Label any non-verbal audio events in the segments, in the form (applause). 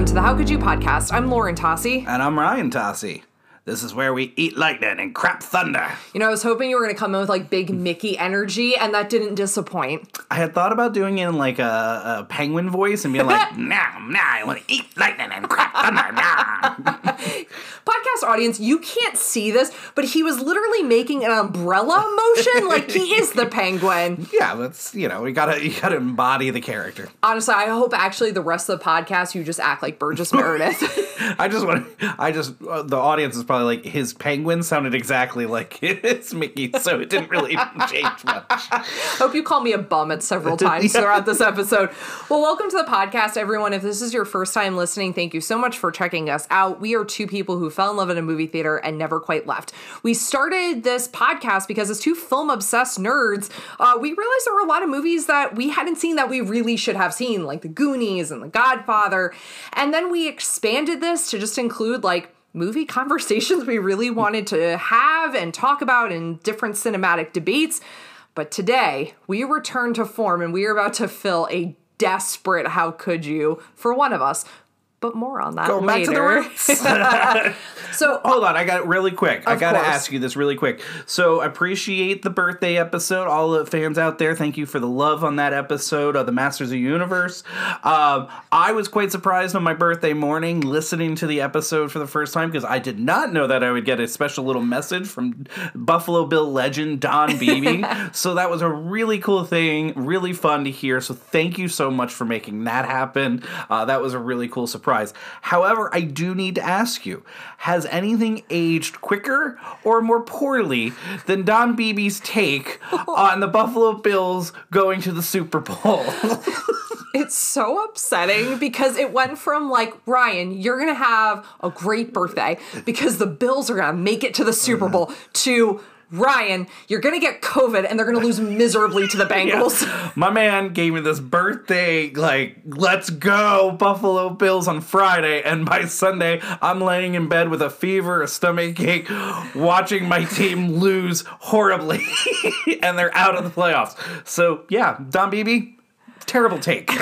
welcome to the How Could You podcast. I'm Lauren Tossi. And I'm Ryan Tossi. This is where we eat lightning and crap thunder. You know, I was hoping you were going to come in with like big Mickey energy, and that didn't disappoint. I had thought about doing it in like a, a penguin voice and being like, (laughs) nah, nah, I want to eat lightning and crap thunder, nah. (laughs) Podcast audience, you can't see this, but he was literally making an umbrella motion like he is the penguin. (laughs) Yeah, that's, you know, we gotta, you gotta embody the character. Honestly, I hope actually the rest of the podcast you just act like Burgess Meredith. I just want to, I just, uh, the audience is probably like, his penguin sounded exactly like (laughs) his Mickey, so it didn't really change much. Hope you call me a bum at several (laughs) times Yeah. throughout this episode. Well, welcome to the podcast, everyone. If this is your first time listening, thank you so much for checking us out. We are two people who fell in love in a movie theater and never quite left. We started this podcast because as two film obsessed nerds, uh, we realized there were a lot of movies that we hadn't seen that we really should have seen, like The Goonies and The Godfather. And then we expanded this to just include like movie (laughs) conversations we really wanted to have and talk about in different cinematic debates. But today, we return to form and we are about to fill a desperate how could you for one of us. But more on that Go back to the later. roots. (laughs) (laughs) so, Hold on, I got it really quick. I got to ask you this really quick. So, appreciate the birthday episode. All the fans out there, thank you for the love on that episode of the Masters of the Universe. Um, I was quite surprised on my birthday morning listening to the episode for the first time because I did not know that I would get a special little message from Buffalo Bill legend Don Beebe. (laughs) so, that was a really cool thing, really fun to hear. So, thank you so much for making that happen. Uh, that was a really cool surprise. However, I do need to ask you has anything aged quicker or more poorly than Don Beebe's take (laughs) on the Buffalo Bills going to the Super Bowl? (laughs) it's so upsetting because it went from like, Ryan, you're going to have a great birthday because the Bills are going to make it to the Super Bowl to Ryan, you're going to get COVID and they're going to lose miserably to the (laughs) Bengals. My man gave me this birthday, like, let's go, Buffalo Bills on Friday. And by Sunday, I'm laying in bed with a fever, a stomach ache, watching my team lose horribly. (laughs) and they're out of the playoffs. So, yeah, Don Beebe, terrible take. (laughs)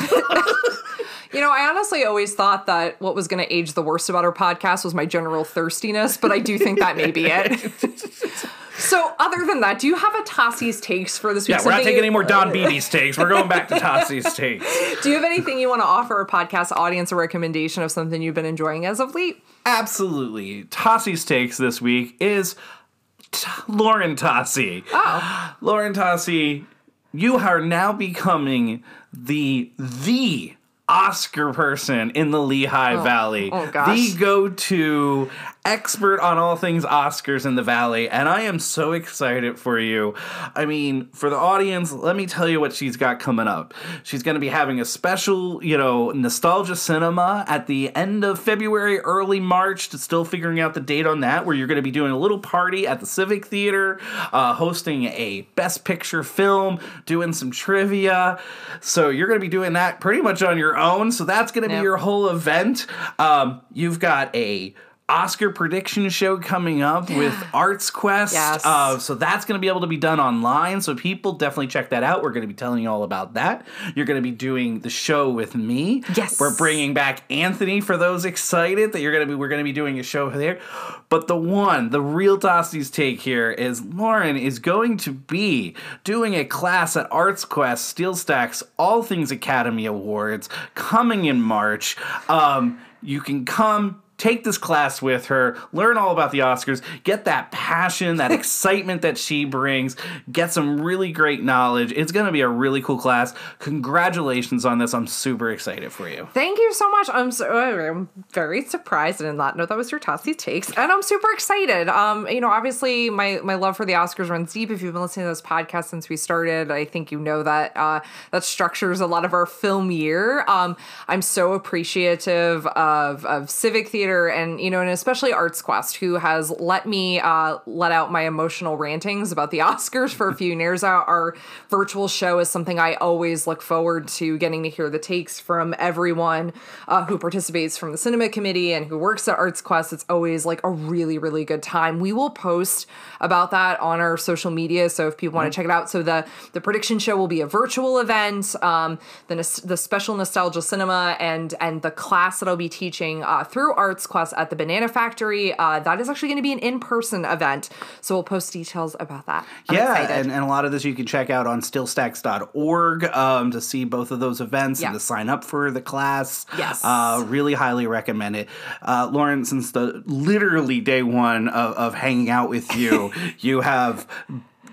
You know, I honestly always thought that what was going to age the worst about our podcast was my general thirstiness, but I do think that may be it. So, other than that, do you have a Tossi's takes for this week? Yeah, we're not taking you- any more Don (laughs) Beebe's takes. We're going back to Tossi's (laughs) takes. Do you have anything you want to offer our podcast audience a recommendation of something you've been enjoying as of late? Absolutely. Tossi's takes this week is T- Lauren Tossi. Oh, Lauren Tossi, you are now becoming the the Oscar person in the Lehigh oh. Valley. oh gosh. The go-to expert on all things Oscars in the Valley, and I am so excited for you. I mean, for the audience, let me tell you what she's got coming up. She's going to be having a special, you know, nostalgia cinema at the end of February, early March. To still figuring out the date on that, where you're going to be doing a little party at the Civic Theater, uh, hosting a Best Picture film, doing some trivia. So you're going to be doing that pretty much on your own. So that's going to Yep. be your whole event. Um, you've got a Oscar prediction show coming up with Arts Quest. Yes. Uh, so that's going to be able to be done online. So people definitely check that out. We're going to be telling you all about that. You're going to be doing the show with me. Yes. We're bringing back Anthony for those excited that you're going to be. We're going to be doing a show there. But the one, the real Tossi's take here is Lauren is going to be doing a class at Arts Quest Steel Stacks All Things Academy Awards coming in March. Um, you can come take this class with her, learn all about the Oscars, get that passion, that (laughs) excitement that she brings, get some really great knowledge. It's going to be a really cool class. Congratulations on this. I'm super excited for you. Thank you so much. I'm so I'm very surprised. I did not know that was your Tossi's takes, and I'm super excited. Um, you know, obviously my my love for the Oscars runs deep. If you've been listening to this podcast since we started, I think you know that uh, that structures a lot of our film year. Um, I'm so appreciative of of Civic Theater Theater and you know, and especially Arts Quest, who has let me uh, let out my emotional rantings about the (laughs) Oscars for a few years. Our, our virtual show is something I always look forward to getting to hear the takes from everyone uh, who participates from the cinema committee and who works at Arts Quest. It's always like a really, really good time. We will post about that on our social media, so if people want to check it out. So the the prediction show will be a virtual event. Um, the the special nostalgia cinema and and the class that I'll be teaching uh, through Arts Quest at the Banana Factory. Uh, that is actually going to be an in person event. So we'll post details about that. I'm yeah, and, and a lot of this you can check out on steelstacks.org um, to see both of those events Yeah. and to sign up for the class. Yes. Uh, really highly recommend it. Uh, Lauren, since the literally day one of, of hanging out with you, (laughs) you have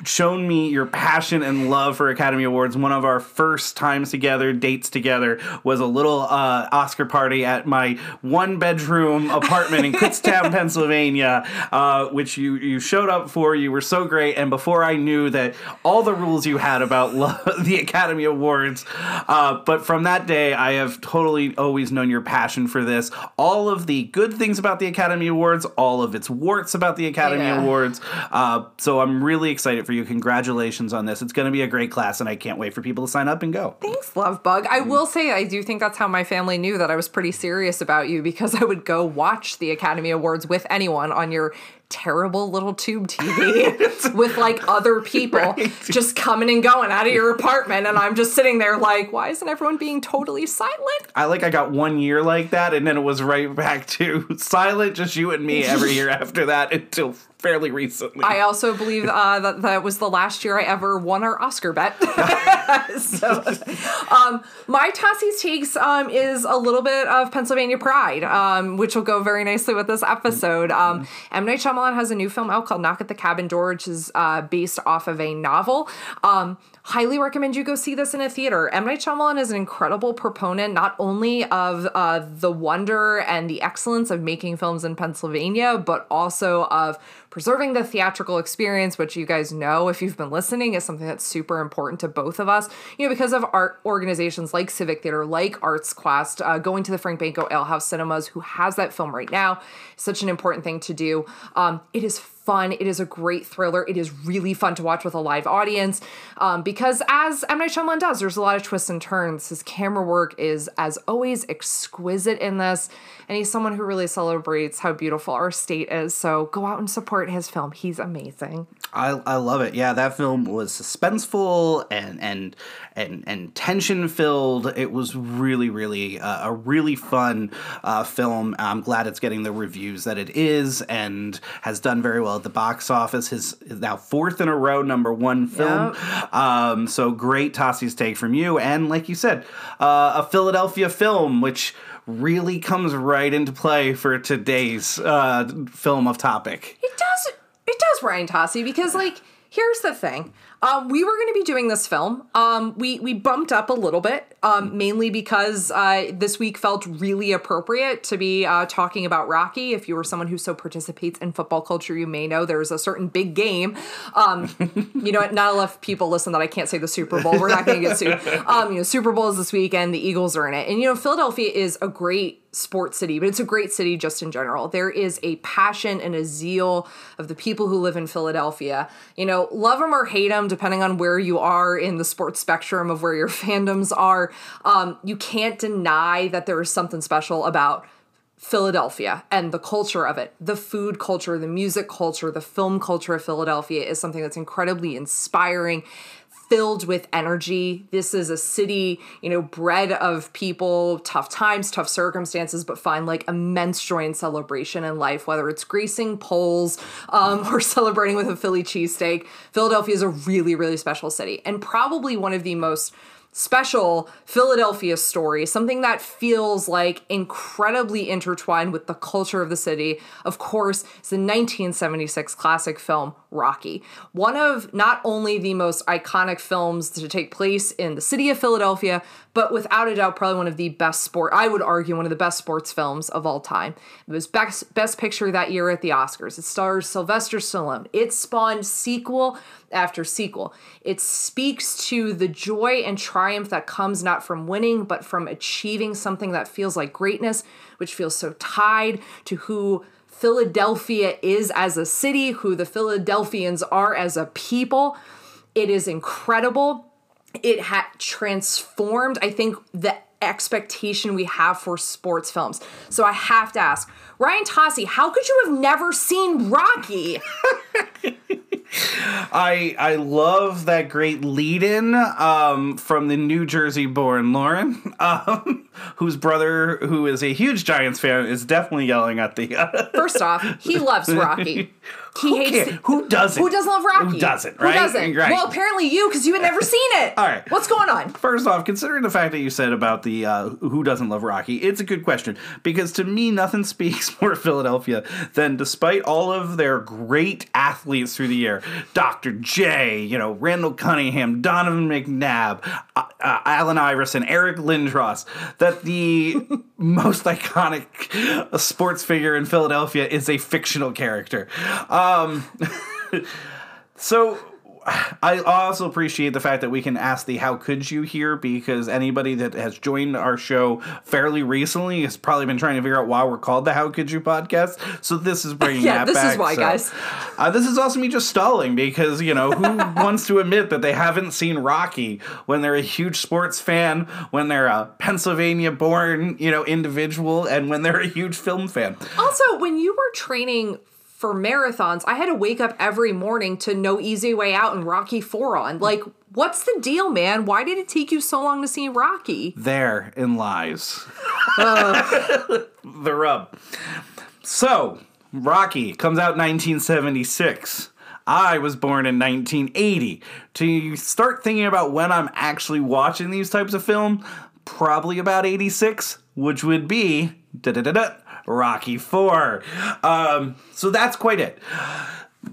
shown me your passion and love for Academy Awards. One of our first times together, dates together, was a little uh, Oscar party at my one bedroom apartment in Kutztown, (laughs) Pennsylvania, uh, which you you showed up for. You were so great, and before I knew that all the rules you had about (laughs) the Academy Awards, uh, but from that day, I have totally always known your passion for this. All of the good things about the Academy Awards, all of its warts about the Academy Yeah. Awards. Uh, so I'm really excited for you. Congratulations on this. It's going to be a great class, and I can't wait for people to sign up and go. Thanks, Love Bug. I mm. will say I do think that's how my family knew that I was pretty serious about you because I would go watch the Academy Awards with anyone on your terrible little tube TV (laughs) with like other people just coming and going out of your apartment and I'm just sitting there like why isn't everyone being totally silent? I like I got one year like that, and then it was right back to silent, just you and me every year (laughs) after that until fairly recently. I also believe uh, that that was the last year I ever won our Oscar bet. (laughs) so, um, my Tossi's takes um, is a little bit of Pennsylvania pride, um, which will go very nicely with this episode. Um, M Night Shyamalan has a new film out called Knock at the Cabin Door, which is uh, based off of a novel. Um, highly recommend you go see this in a theater. M. Night Shyamalan is an incredible proponent not only of uh, the wonder and the excellence of making films in Pennsylvania, but also of preserving the theatrical experience, which you guys know if you've been listening is something that's super important to both of us. You know, because of art organizations like Civic Theater, like Arts Quest, uh, going to the Frank Banko Ale House Cinemas, who has that film right now, such an important thing to do. Um, it is fun. It is a great thriller. It is really fun to watch with a live audience um, because, as M. Night Shyamalan does, there's a lot of twists and turns. His camera work is, as always, exquisite in this, and he's someone who really celebrates how beautiful our state is. So go out and support his film. He's amazing. I, I love it. Yeah, that film was suspenseful and and and and tension filled. It was really really uh, a really fun uh, film. I'm glad it's getting the reviews that it is and has done very well at the box office. His is now fourth in a row number one film. Um, so great Tossi's take from you, and like you said, uh, a Philadelphia film which really comes right into play for today's uh, film of topic. It does. It does, Ryan Tossi, because like here's the thing. Um, we were going to be doing this film. Um, we we bumped up a little bit, um, mainly because uh, this week felt really appropriate to be uh, talking about Rocky. If you were someone who so participates in football culture, you may know there's a certain big game. Um, you know, not enough people listen that I can't say the Super Bowl. We're not going to get sued. (laughs) Um, you know, Super Bowl is this weekend. The Eagles are in it, and you know, Philadelphia is a great sports city, but it's a great city just in general. There is a passion and a zeal of the people who live in Philadelphia. You know, love them or hate them, depending on where you are in the sports spectrum of where your (laughs) fandoms are. Um, you can't deny that there is something special about Philadelphia and the culture of it, the food culture, the music culture, the film culture of Philadelphia is something that's incredibly inspiring, filled with energy. This is a city, you know, bred of people, tough times, tough circumstances, but find like immense joy and celebration in life, whether it's greasing poles um, (laughs) or celebrating with a Philly cheesesteak. Philadelphia is a really, really special city and probably one of the most special Philadelphia story, something that feels like incredibly intertwined with the culture of the city. Of course, it's the 1976 classic film Rocky. One of not only the most iconic films to take place in the city of Philadelphia, but without a doubt, probably one of the best sport, I would argue, one of the best sports films of all time. It was best, best picture that year at the Oscars. It stars Sylvester Stallone. It spawned sequel after sequel. It speaks to the joy and triumph that comes not from winning, but from achieving something that feels like greatness, which feels so tied to who Philadelphia is as a city, who the Philadelphians are as a people. It is incredible. It had transformed, I think, the expectation we have for sports films. So I have to ask, Ryan Tossi, how could you have never seen Rocky? (laughs) I I love that great lead in um, from the New Jersey born Lauren, (laughs) um, whose brother, who is a huge Giants fan, is definitely yelling at the. Uh, (laughs) First off, he loves Rocky. He who, hates can't- who doesn't? Who doesn't love Rocky? Who doesn't? Who doesn't? Right. Well, apparently you, because you had never seen it. (laughs) All right. What's going on? First off, considering the fact that you said about the uh, who doesn't love Rocky, it's a good question because to me, nothing (laughs) speaks more of Philadelphia than despite all of their great athletes through the year, Dr. J, you know, Randall Cunningham, Donovan McNabb, uh, uh, Allen Iverson, Eric Lindros, that the (laughs) most iconic sports figure in Philadelphia is a fictional character. Um, (laughs) so I also appreciate the fact that we can ask the how could you here because anybody that has joined our show fairly recently has probably been trying to figure out why we're called the how could you podcast. So this is bringing (laughs) Yeah, that this is back. why, So, guys. Uh, this is also me just stalling because you know who (laughs) wants to admit that they haven't seen Rocky when they're a huge sports fan, when they're a Pennsylvania born you know individual, and when they're a huge film fan. Also, when you were training for marathons, I had to wake up every morning to No Easy Way Out and Rocky 4 on. Like, what's the deal, man? Why did it take you so long to see Rocky? There in lies (laughs) the rub. So, Rocky comes out 1976. I was born in 1980. To start thinking about when I'm actually watching these types of film, probably about 86, which would be da-da-da-da, Rocky 4. Um, so that's quite it.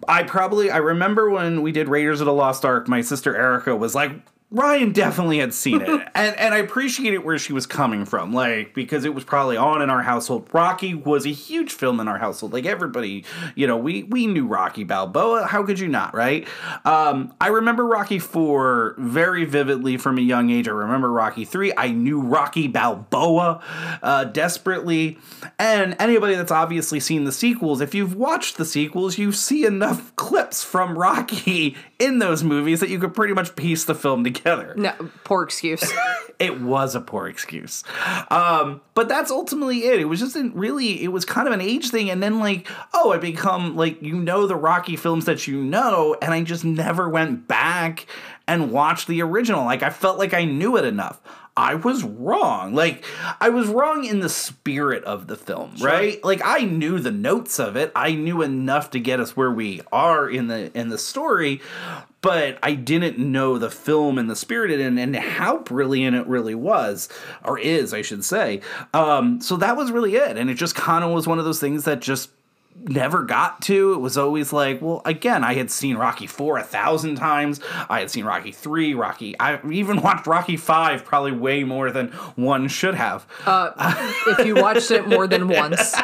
I probably I remember when we did Raiders of the Lost Ark, my sister Erica was like, Ryan definitely had seen it. (laughs) and and I appreciate it where she was coming from. Like, because it was probably on in our household. Rocky was a huge film in our household. Like everybody, you know, we we knew Rocky Balboa. How could you not, right? Um, I remember Rocky 4 very vividly from a young age. I remember Rocky 3. I knew Rocky Balboa uh, desperately. And anybody that's obviously seen the sequels, if you've watched the sequels, you see enough clips from Rocky (laughs) in those movies that you could pretty much piece the film together. No, poor excuse. (laughs) It was a poor excuse. Um, but that's ultimately it. It was just really, it was kind of an age thing. And then, like, oh, I become, like, you know, the Rocky films that you know. And I just never went back and watched the original. Like, I felt like I knew it enough. I was wrong. Like, I was wrong in the spirit of the film, right? Like, I knew the notes of it. I knew enough to get us where we are in the in the story, but I didn't know the film and the spirit in it and how brilliant it really was, or is, I should say. Um, so that was really it. And it just kind of was one of those things that just never got to. It was always like, well, again, I had seen Rocky 4 a thousand times. I had seen Rocky 3, Rocky. I even (laughs) watched Rocky 5 probably way more than one should have. Uh, if you watched it more than (laughs) once.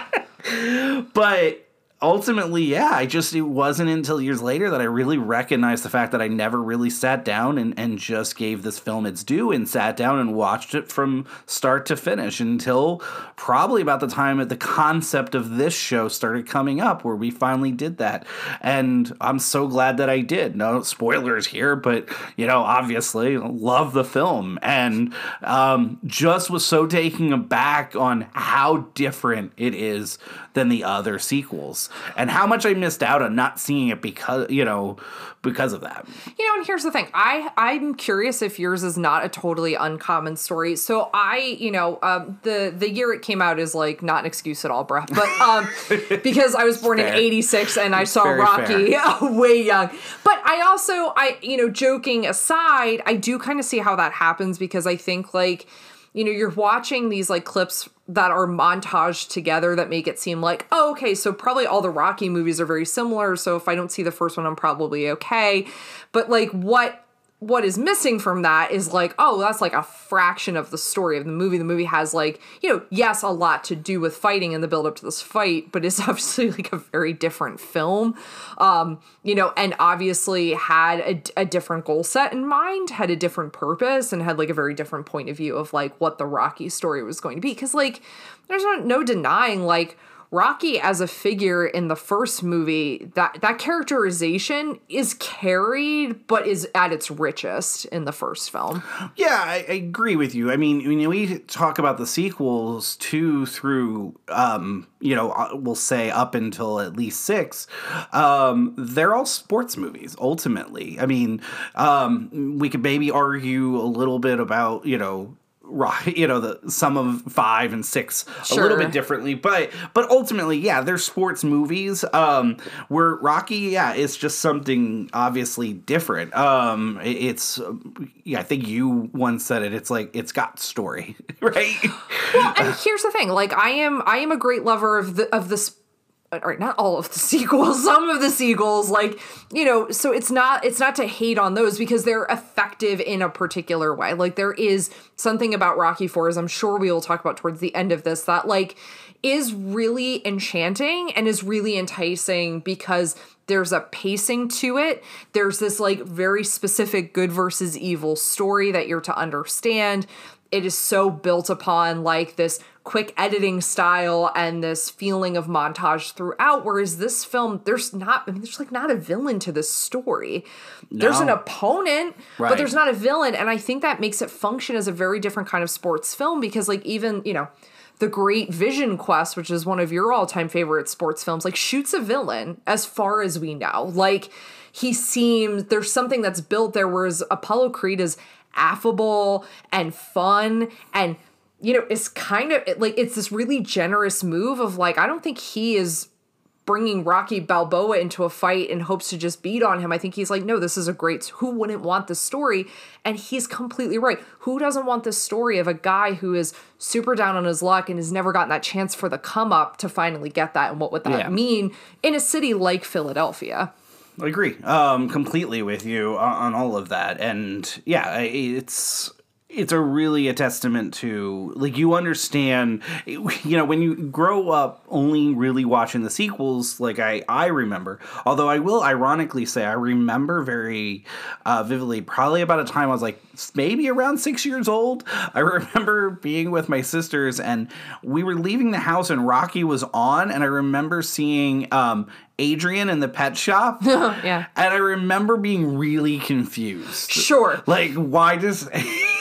but ultimately, yeah, I just it wasn't until years later that I really recognized the fact that I never really sat down and, and just gave this film its due and sat down and watched it from start to finish until probably about the time that the concept of this show started coming up where we finally did that. And I'm so glad that I did. No spoilers here, but you know, obviously love the film and um, just was so taken aback on how different it is than the other sequels and how much I missed out on not seeing it because you know because of that. You know, and here's the thing. I I'm curious if yours is not a totally uncommon story. So I, you know, um, the the year it came out is like not an excuse at all, bruh. But um, (laughs) because I was born in '86 and I saw Rocky (laughs) way young. But I also, I you know, joking aside, I do kind of see how that happens because I think like you know, you're watching these like clips that are montaged together that make it seem like, oh, okay, so probably all the Rocky movies are very similar. So if I don't see the first one, I'm probably okay. But like, what what is missing from that is like, oh, that's like a fraction of the story of the movie. The movie has like, you know, yes, a lot to do with fighting and the build up to this fight, but it's (laughs) obviously like a very different film. Um, you know, and obviously had a, a different goal set in mind, had a different purpose, and had like a very different point of view of like what the Rocky story was going to be. Cause like, there's no, no denying like Rocky as a figure in the first movie, that that characterization is carried, but is at its richest in the first film. Yeah, I, I agree with you. I mean, when we talk about the sequels two through, um, you know, uh, we'll say up until at least six, um, they're all sports movies. Ultimately, I mean, um, we could maybe argue a little bit about you know right you know the some of five and six sure. a little bit differently but but ultimately yeah they're sports movies. Um where rocky yeah it's just something obviously different. Um it's yeah i think you once said it it's like it's got story (laughs) right? Well and here's the thing like i am i am a great lover of the of this Uh, all right not all of the (laughs) sequels some of the sequels like you know so it's not it's not to hate on those because they're effective in a particular way. Like there is something about rocky 4 as i'm sure we will talk about towards the end of this that like is really enchanting and is really enticing because there's a pacing to it. There's this like very specific good versus evil story that you're to understand it is so built upon like this quick editing style and this feeling of montage throughout whereas this film there's not I mean, there's like not a villain to this story no. there's an opponent right. but there's not a villain and i think that makes it function as a very different kind of sports film because like even you know the great vision quest which is one of your all-time favorite sports films like shoots a villain as far as we know like he seems there's something that's built there whereas apollo creed is affable and fun and you know, it's kind of like it's this really generous move of like I don't think he is bringing Rocky Balboa into a fight in hopes to just beat on him. I think he's like, no, this is a great. Who wouldn't want this story? And he's completely right. Who doesn't want this story of a guy who is super down on his luck and has never gotten that chance for the come up to finally get that? And what would that yeah. mean in a city like Philadelphia? I agree um, completely with you on, on all of that, and yeah, it's it's a really a testament to like you understand you know when you grow up only really watching the sequels like i i remember although i will ironically say i remember very uh, vividly probably about a time i was like maybe around six years old i (laughs) remember being with my sisters and we were leaving the house and rocky was on and i remember seeing um, Adrian in the pet shop. (laughs) yeah. And I remember being really confused. Sure. Like, why does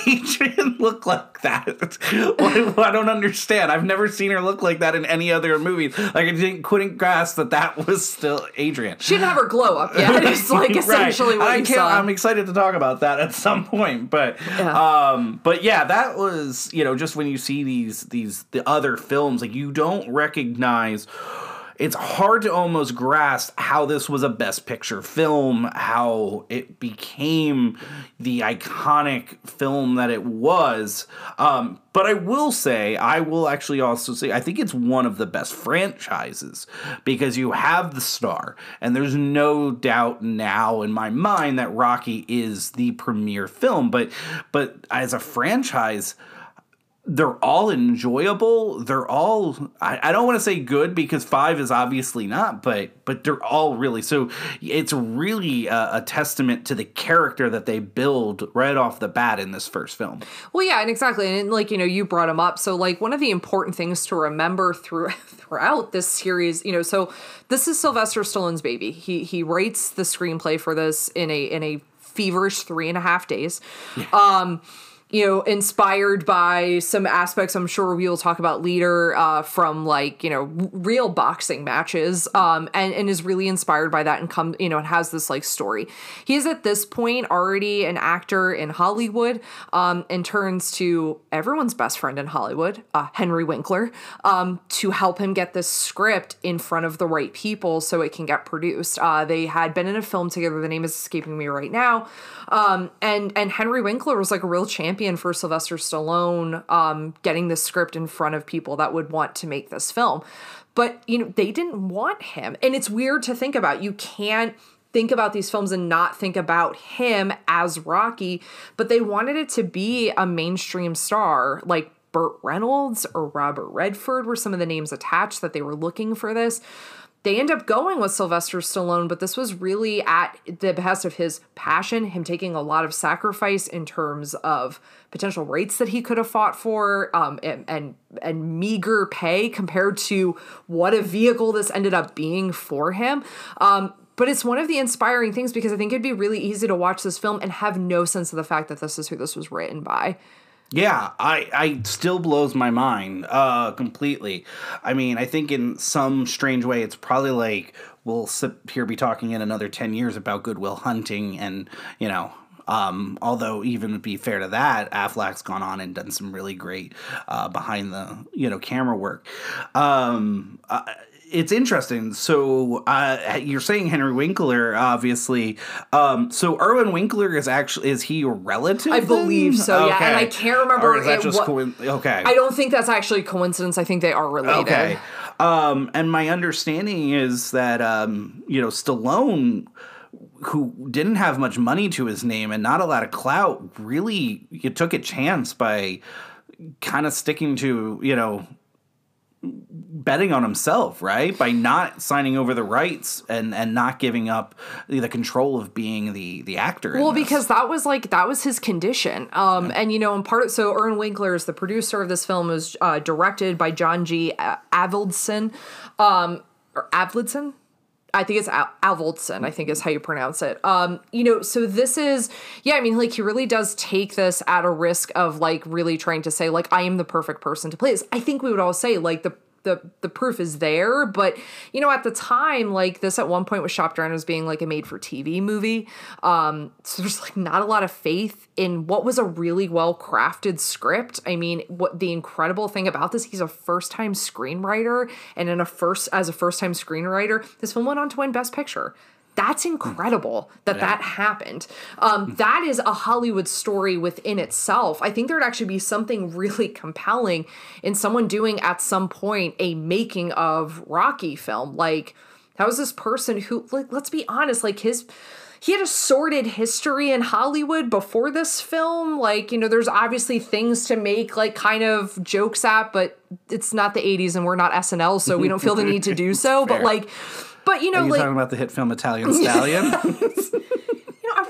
Adrian (laughs) look like that? (laughs) I don't understand. I've never seen her look like that in any other movie. Like, I didn't couldn't grasp that that was still Adrian. She didn't have her glow up yet. It's like essentially right. what I can't, saw. I'm excited to talk about that at some point, but yeah. um, but yeah, that was you know just when you see these these the other films, like you don't recognize it's hard to almost grasp how this was a best picture film, how it became the iconic film that it was. Um, but I will say, I will actually also say, I think it's one of the best franchises because you have the star, and there's no doubt now in my mind that Rocky is the premier film. But but as a franchise, they're all enjoyable. They're all I, I don't want to say good because five is obviously not, but but they're all really so it's really a, a, testament to the character that they build right off the bat in this first film. Well, yeah, and exactly, and like you know, you brought them up. So like one of the important things to remember through (laughs) throughout this series, you know, so this is Sylvester Stallone's baby. He he writes the screenplay for this in a in a feverish three and a half days. Yeah. Um you know, inspired by some aspects I'm sure we will talk about later uh, from like, you know, real boxing matches um, and, and is really inspired by that and come, you know, and has this like story. He is at this point already an actor in Hollywood um, and turns to everyone's best friend in Hollywood, uh, Henry Winkler, um, to help him get this script in front of the right people so it can get produced. Uh, they had been in a film together. The name is escaping me right now. Um, and, and Henry Winkler was like a real champion champion for Sylvester Stallone um, getting the script in front of people that would want to make this film. But, you know, they didn't want him. And it's weird to think about. You can't think about these films and not think about him as Rocky, but they wanted it to be a mainstream star like Burt Reynolds or Robert Redford were some of the names attached that they were looking for this. They end up going with Sylvester Stallone, but this was really at the behest of his passion, him taking a lot of sacrifice in terms of potential rates that he could have fought for, um, and, and and meager pay compared to what a vehicle this ended up being for him. Um, but it's one of the inspiring things because I think it'd be really easy to watch this film and have no sense of the fact that this is who this was written by. Yeah, I I still blows my mind uh completely. I mean, I think in some strange way it's probably like we'll sit here be talking in another 10 years about Good Will Hunting and, you know, um, although even to be fair to that, Affleck's gone on and done some really great uh, behind the you know camera work. Um, uh, it's interesting. So uh, you're saying Henry Winkler, obviously. Um, so Irwin Winkler is actually is he a relative? I believe so. Yeah, and I can't remember. Or is that it, just what, okay? I don't think that's actually coincidence. I think they are related. Okay. Um, and my understanding is that um, you know Stallone, who didn't have much money to his name and not a lot of clout, really you took a chance by kind of sticking to you know betting on himself, right? By not signing over the rights and and not giving up the, the control of being the the actor. Well, because that was like that was his condition, um, and you know, in part, so Irwin Winkler is the producer of this film. Was uh, directed by John G. Avildsen, um, or Avildsen. I think it's Al-. I think is how you pronounce it. Um, you know, so this is, yeah. I mean, like he really does take this at a risk of like really trying to say like I am the perfect person to play this. I think we would all say like the the the proof is there but you know at the time like this at one point was shopped around as being like a made for tv movie. Um so there's like not a lot of faith in what was a really well crafted script. I mean what the incredible thing about this he's a first time screenwriter and in a first as a first time screenwriter this film went on to win best picture that's incredible that that happened. Um, that is a Hollywood story within itself. I think there'd actually be something (laughs) really compelling in someone doing at some point a making of Rocky film. Like, how is this person who, like, let's be honest, like his. He had a sordid history in Hollywood before this film. Like, you know, there's obviously things to make like kind of jokes at, but it's not the 80s and we're not SNL, so we don't feel the need to do (laughs) so. but like, but you know, Are you like talking about the hit film Italian Stallion? (laughs) (laughs)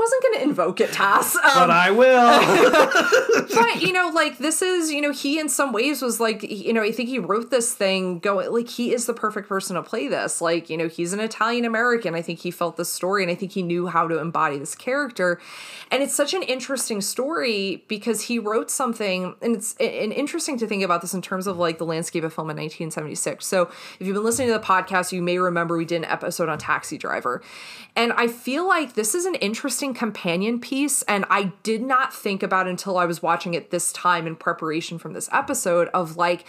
you know, I wasn't going to invoke it, Tass. Um, but I will. (laughs) but you know, like this is, you know, he in some ways was like, you know, I think he wrote this thing going like he is the perfect person to play this. Like, you know, he's an Italian American. I think he felt the story, and I think he knew how to embody this character. And it's such an interesting story because he wrote something, and it's and interesting to think about this in terms of like the landscape of film in 1976. So, if you've been listening to the podcast, you may remember we did an episode on Taxi Driver, and I feel like this is an interesting companion piece, and I did not think about until I was watching it this time in preparation from this episode of like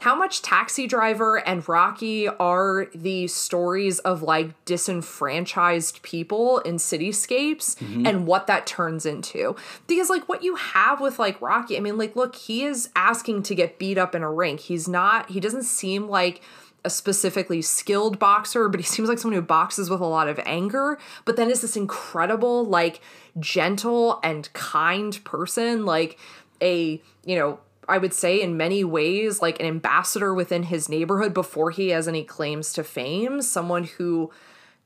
how much Taxi Driver and Rocky are the stories of like disenfranchised people in cityscapes mm-hmm. and what that turns into. Because like what you have with like Rocky, I mean like look, he is asking to get beat up in a rink. He's not he doesn't seem like a specifically skilled boxer, but he seems like someone who boxes with a lot of anger, but then is this incredible, like gentle and kind person, like a, you know, I would say in many ways like an ambassador within his neighborhood before he has any claims to fame, someone who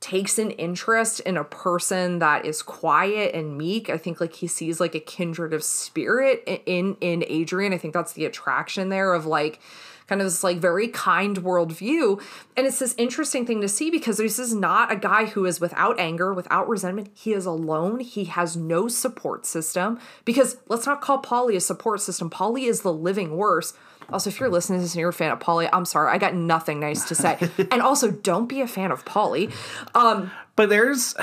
takes an interest in a person that is quiet and meek. I think like he sees like a kindred of spirit in in Adrian. I think that's the attraction there of like kind of this like very kind worldview. And it's this interesting thing to see because this is not a guy who is without anger, without resentment. He is alone. He has no support system. Because let's not call Polly a support system. Polly is the living worse. Also, if you're listening to this and you're a fan of Polly, I'm sorry, I got nothing nice to say. (laughs) and also, don't be a fan of Polly. Um, but there's.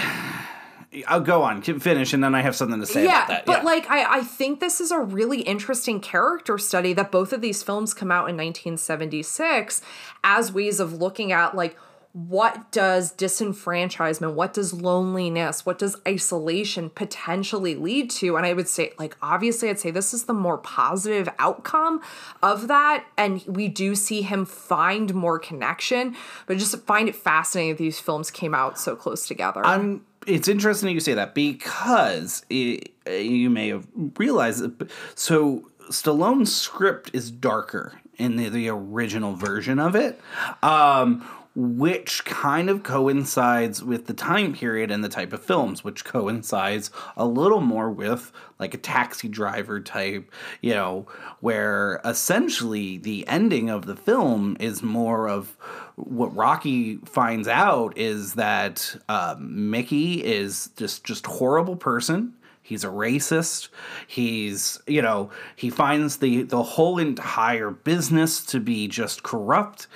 I'll go on, finish, and then I have something to say yeah, about that. but yeah. like I, I think this is a really interesting character study that both of these films come out in 1976 as ways of looking at like what does disenfranchisement, what does loneliness, what does isolation potentially lead to? And I would say, like, obviously, I'd say this is the more positive outcome of that. And we do see him find more connection, but just find it fascinating that these films came out so close together. I'm. It's interesting you say that because it, you may have realized it. So Stallone's script is darker in the, the original version of it. Um, which kind of coincides with the time period and the type of films, which coincides a little more with like a taxi driver type, you know, where essentially the ending of the film is more of what Rocky finds out is that um, Mickey is just just horrible person. He's a racist. He's, you know, he finds the the whole entire business to be just corrupt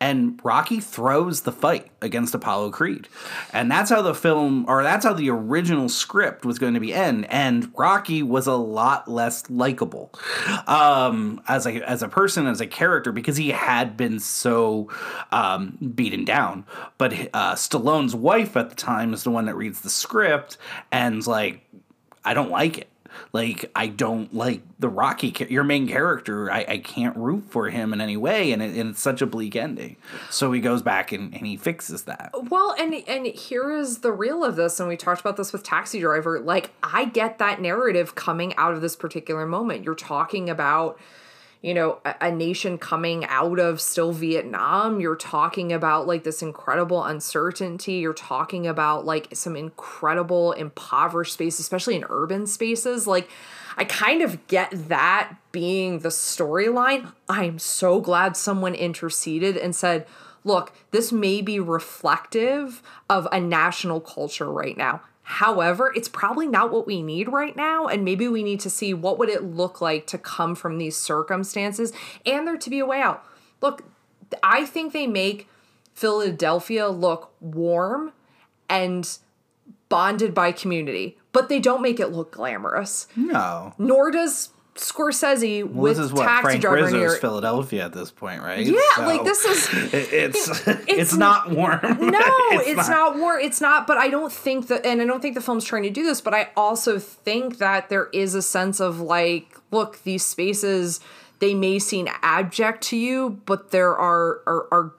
and Rocky throws the fight against Apollo Creed. And that's how the film or that's how the original script was going to be end and Rocky was a lot less likable um, as a as a person as a character because he had been so um, beaten down. But uh, Stallone's wife at the time is the one that reads the script and's like I don't like it. Like I don't like the Rocky, your main character. I, I can't root for him in any way, and, it, and it's such a bleak ending. So he goes back and, and he fixes that. Well, and and here is the real of this, and we talked about this with Taxi Driver. Like I get that narrative coming out of this particular moment. You're talking about you know, a, a, nation coming out of still Vietnam. You're talking about like this incredible uncertainty. You're talking about like some incredible impoverished space, especially in urban spaces. Like, I kind of get that being the storyline. I'm so glad someone interceded and said, look, this may be reflective of a national culture right now. However, it's probably not what we need right now and maybe we need to see what would it look like to come from these circumstances and there to be a way out. Look, I think they make Philadelphia look warm and bonded by community, but they don't make it look glamorous. No. Nor does Scorsese well, with this is what Taxi Frank Driver Rizzo's near Philadelphia at this point, right? Yeah, so like this is (laughs) it, it's, (laughs) it's, it's not warm. (laughs) No, it's, it's not. not. warm. It's not. But I don't think that, and I don't think the film's trying to do this. But I also think that there is a sense of like, look, these spaces they may seem abject to you, but there are are, are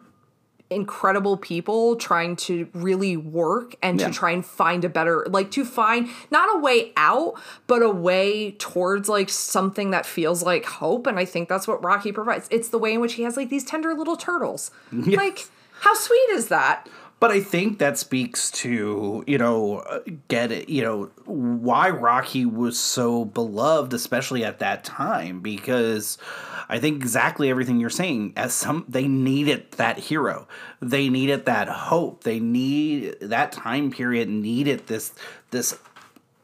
incredible people trying to really work and yeah. to try and find a better like to find not a way out but a way towards like something that feels like hope and i think that's what rocky provides it's the way in which he has like these tender little turtles (laughs) yeah. like how sweet is that but I think that speaks to, you know, get it, you know, why Rocky was so beloved, especially at that time, because I think exactly everything you're saying, as some, they needed that hero. They needed that hope. They need, that time period needed this, this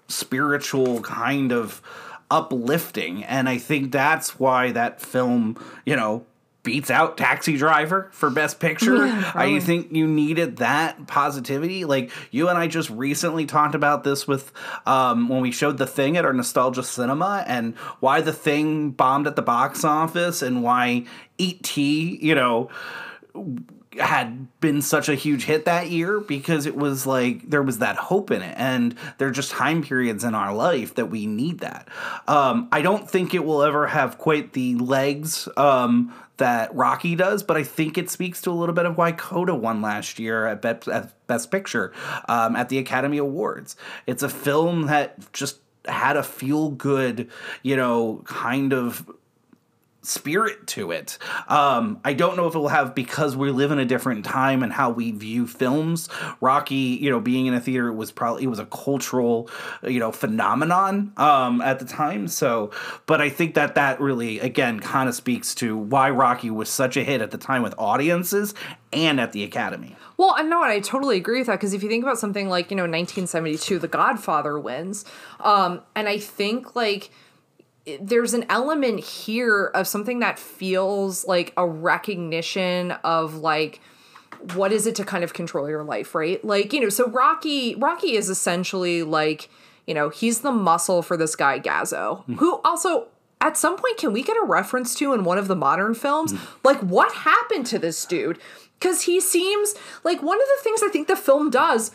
spiritual kind of uplifting. And I think that's why that film, you know, beats out Taxi Driver for Best Picture. Yeah, I think you needed that positivity. Like you and I just recently talked about this with um, when we showed the thing at our nostalgia cinema and why the thing bombed at the box office and why E.T. You know had been such a huge hit that year because it was like there was that hope in it. And there are just time periods in our life that we need that. Um, i don't think it will ever have quite the legs um, that rocky does but i think it speaks to a little bit of why coda won last year at, at best picture um, at the academy awards. It's a film that just had a feel good you know kind of spirit to it. Um, I don't know if it will have because we live in a different time and how we view films. Rocky, you know, being in a theater was probably it was a cultural, you know, phenomenon um, at the time. So, but I think that that really again kind of speaks to why Rocky was such a hit at the time with audiences and at the Academy. Well, I know, and I totally agree with that because if you think about something like you know 1972, The Godfather wins, um, and I think like there's an element here of something that feels like a recognition of like what is it to kind of control your life right like you know so rocky rocky is essentially like you know he's the muscle for this guy gazzo mm. who also at some point can we get a reference to in one of the modern films mm. like what happened to this dude because he seems like one of the things I think the film does,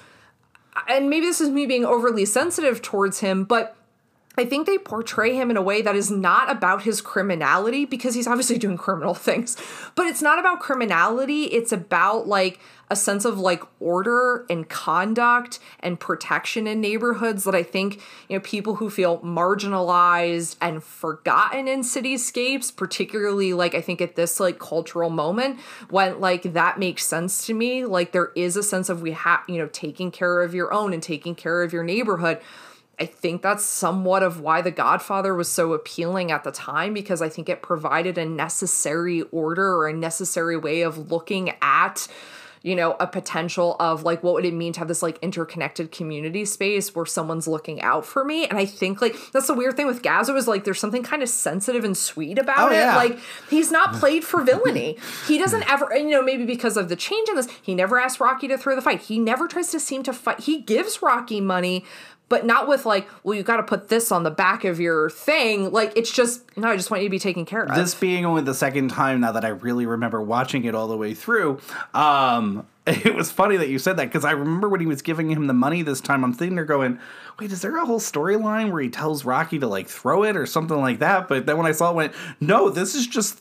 and maybe this is me being overly sensitive towards him, but I think they portray him in a way that is not about his criminality because he's obviously doing criminal (laughs) things, but it's not about criminality. It's about like a sense of like order and conduct and protection in neighborhoods that I think, you know, people who feel marginalized and forgotten in cityscapes, particularly like I think at this like cultural moment when like that makes sense to me. Like there is a sense of we have, you know, taking care of your own and taking care of your neighborhood I think that's somewhat of why The Godfather was so appealing at the time because I think it provided a necessary order or a necessary way of looking at you know a potential of like what would it mean to have this like interconnected community space where someone's looking out for me. And i think like that's the weird thing with gazzo is like there's something kind of sensitive and sweet about Oh, it. yeah. like he's not (laughs) played for villainy. He doesn't ever you know maybe because of the change in this he never asks rocky to throw the fight. He never tries to seem to fight he gives rocky money but not with like well you got to put this on the back of your thing like it's just no i just want you to be taken care of this being only the second time now that I really remember watching it all the way through, um, (laughs) it was funny that you said that because I remember when he was giving him the money this time, I'm sitting there going, wait, is there a whole storyline where he tells Rocky to like throw it or something like that? But then when I saw it, went, no, this is just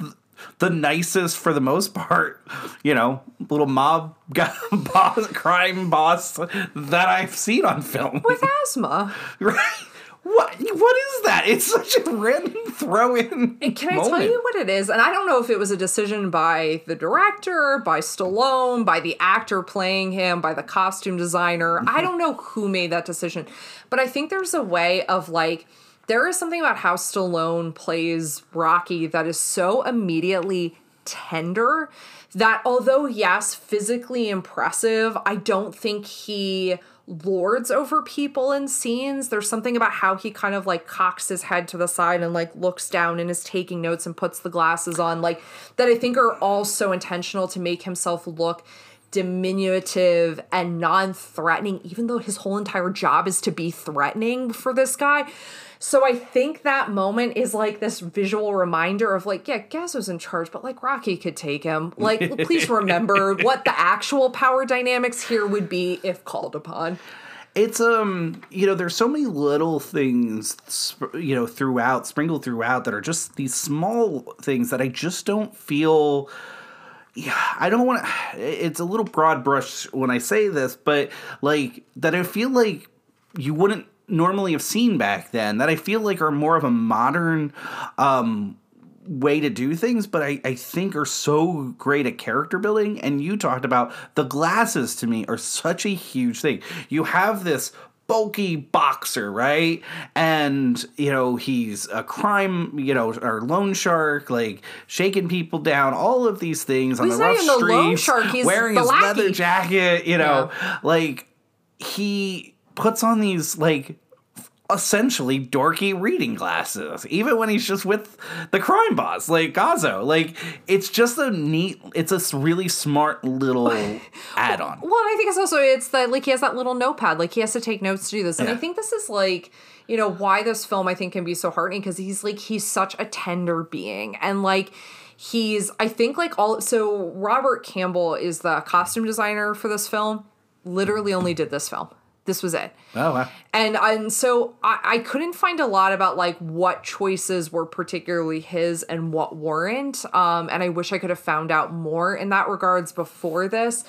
the nicest for the most part, you know, little mob (laughs) guy, boss, crime boss that I've seen on film. with asthma (laughs) right? What? What is that? It's such a random throw in. Can I tell you what it is? And I don't know if it was a decision by the director, by Stallone, by the actor playing him, by the costume designer. I don't know who made that decision. But I think there's a way of like, there is something about how Stallone plays Rocky that is so immediately tender that although, yes, physically impressive, I don't think he lords over people in scenes. There's something about how he kind of like cocks his head to the side and like looks down and is taking notes and puts the glasses on, like that I think are all so intentional to make himself look diminutive and non-threatening even though his whole entire job is to be threatening for this guy so i think that moment is like this visual reminder of like yeah gazzo's in charge but like rocky could take him like please remember (laughs) what the actual power dynamics here would be if called upon It's um, you know, there's so many little things, you know, throughout, sprinkled throughout, that are just these small things that I just don't feel. Yeah, I don't want to. It's a little broad brush when I say this, but like that, I feel like you wouldn't normally have seen back then. That I feel like are more of a modern um way to do things, but I, I think are so great at character building. And you talked about the glasses to me are such a huge thing. You have this bulky boxer, right? And, you know, he's a crime, you know, or loan shark, like shaking people down, all of these things on He's the rough even the loan streets, shark, he's wearing his leather jacket, you know, like he puts on these like essentially dorky reading glasses, even when he's just with the crime boss, like Gazzo. Like it's just a neat, it's a really smart little (laughs) add-on. Well, and I think it's also it's that like he has that little notepad, like he has to take notes to do this, and I think this is like you know why this film I think can be so heartening because he's like he's such a tender being, and like he's I think like all so Robert Campbell is the costume designer for this film. Literally only did this film. This was it. Oh, wow. And and so I, I couldn't find a lot about like what choices were particularly his and what weren't. Um, and I wish I could have found out more in that regards before this.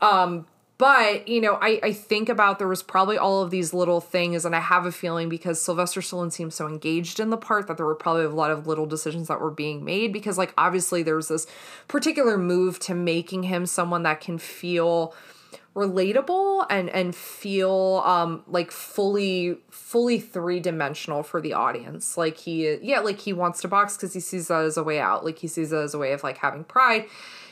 Um, but you know, I, I think about there was probably all of these little things, and I have a feeling because Sylvester Stallone seems so engaged in the part that there were probably a lot of little decisions that were being made because like obviously there was this particular move to making him someone that can feel relatable and and feel um like fully fully three-dimensional for the audience. Like he yeah like he wants to box because he sees that as a way out. Like he sees that as a way of like having pride.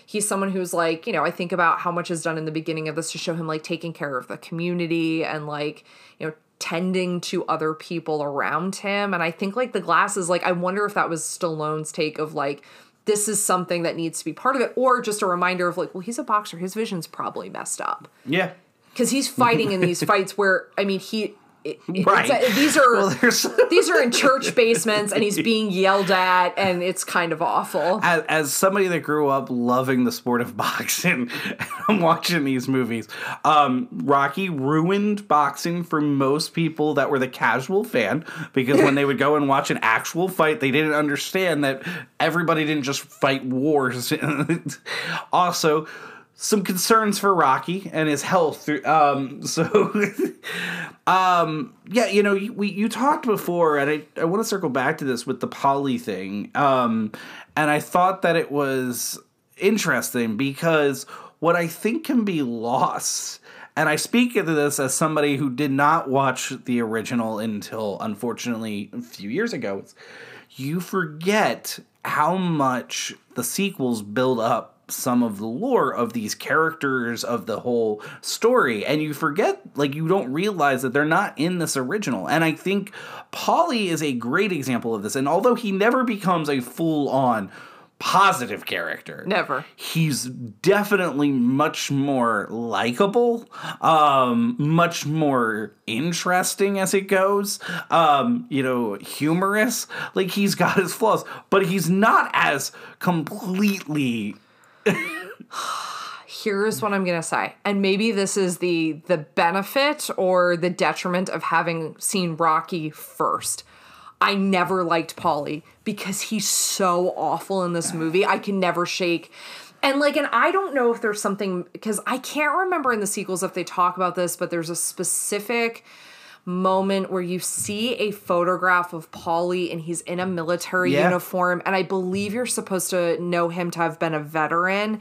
He's someone who's like you know i think about how much is done in the beginning of this to show him like taking care of the community and like you know tending to other people around him. And i think like the glasses like i wonder if that was stallone's take of like this is something that needs to be part of it or just a reminder of like well he's a boxer his vision's probably messed up Yeah. because he's fighting in these (laughs) fights where i mean he it, Right. a- these are Well, (laughs) these are in church basements and he's being yelled at and it's kind of awful. as, as somebody that grew up loving the sport of (laughs) boxing, I'm watching these movies. Um, Rocky ruined boxing for most people that were the casual fan because when they would go and watch an actual fight, they didn't understand that everybody didn't just fight wars. (laughs) also, some concerns for Rocky and his health. Um, (laughs) so, um, yeah, you know, you, we you talked before, and I I want to circle back to this with the Paulie thing. Um, and I thought that it was interesting because what I think can be lost. And I speak of this as somebody who did not watch the original until, unfortunately, a few years ago. You forget how much the sequels build up some of the lore of these characters of the whole story and you forget like you don't realize that they're not in this original and i think Paulie is a great example of this and although he never becomes a full on positive character Never. he's definitely much more likable um much more interesting as it goes um you know humorous like he's got his flaws but he's not as completely Here's what I'm gonna say, and maybe this is the the benefit or the detriment of having seen Rocky first. I never liked Paulie because he's so awful in this movie. I can never shake. And like, and I don't know if there's something because I can't remember in the sequels if they talk about this, but there's a specific moment where you see a photograph of Paulie and he's in a military Yeah. uniform, and I believe you're supposed to know him to have been a veteran.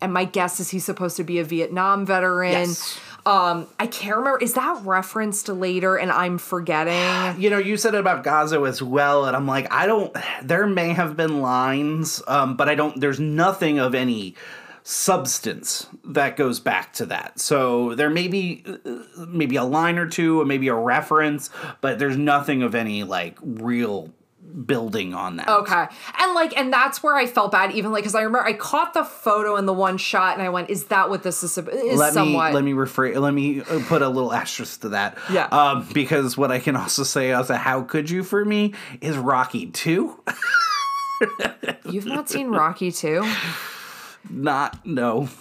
And my guess is he's supposed to be a Vietnam veteran. Yes. Um, I can't remember. Is that referenced later and I'm forgetting? (sighs) you know you said it about Gazzo as well and i'm like i don't there may have been lines um but i don't there's nothing of any substance that goes back to that so there may be uh, maybe a line or two or maybe a reference but there's nothing of any like real building on that Okay. And like, and that's where I felt bad, even like, because I remember I caught the photo in the one shot and I went, is that what this is? Is let somewhat. me let me rephrase. Let me uh, put a little asterisk to that. Yeah. Um, because what I can also say as a how could you for me is Rocky two. (laughs) You've not seen Rocky 2? Not no. (laughs)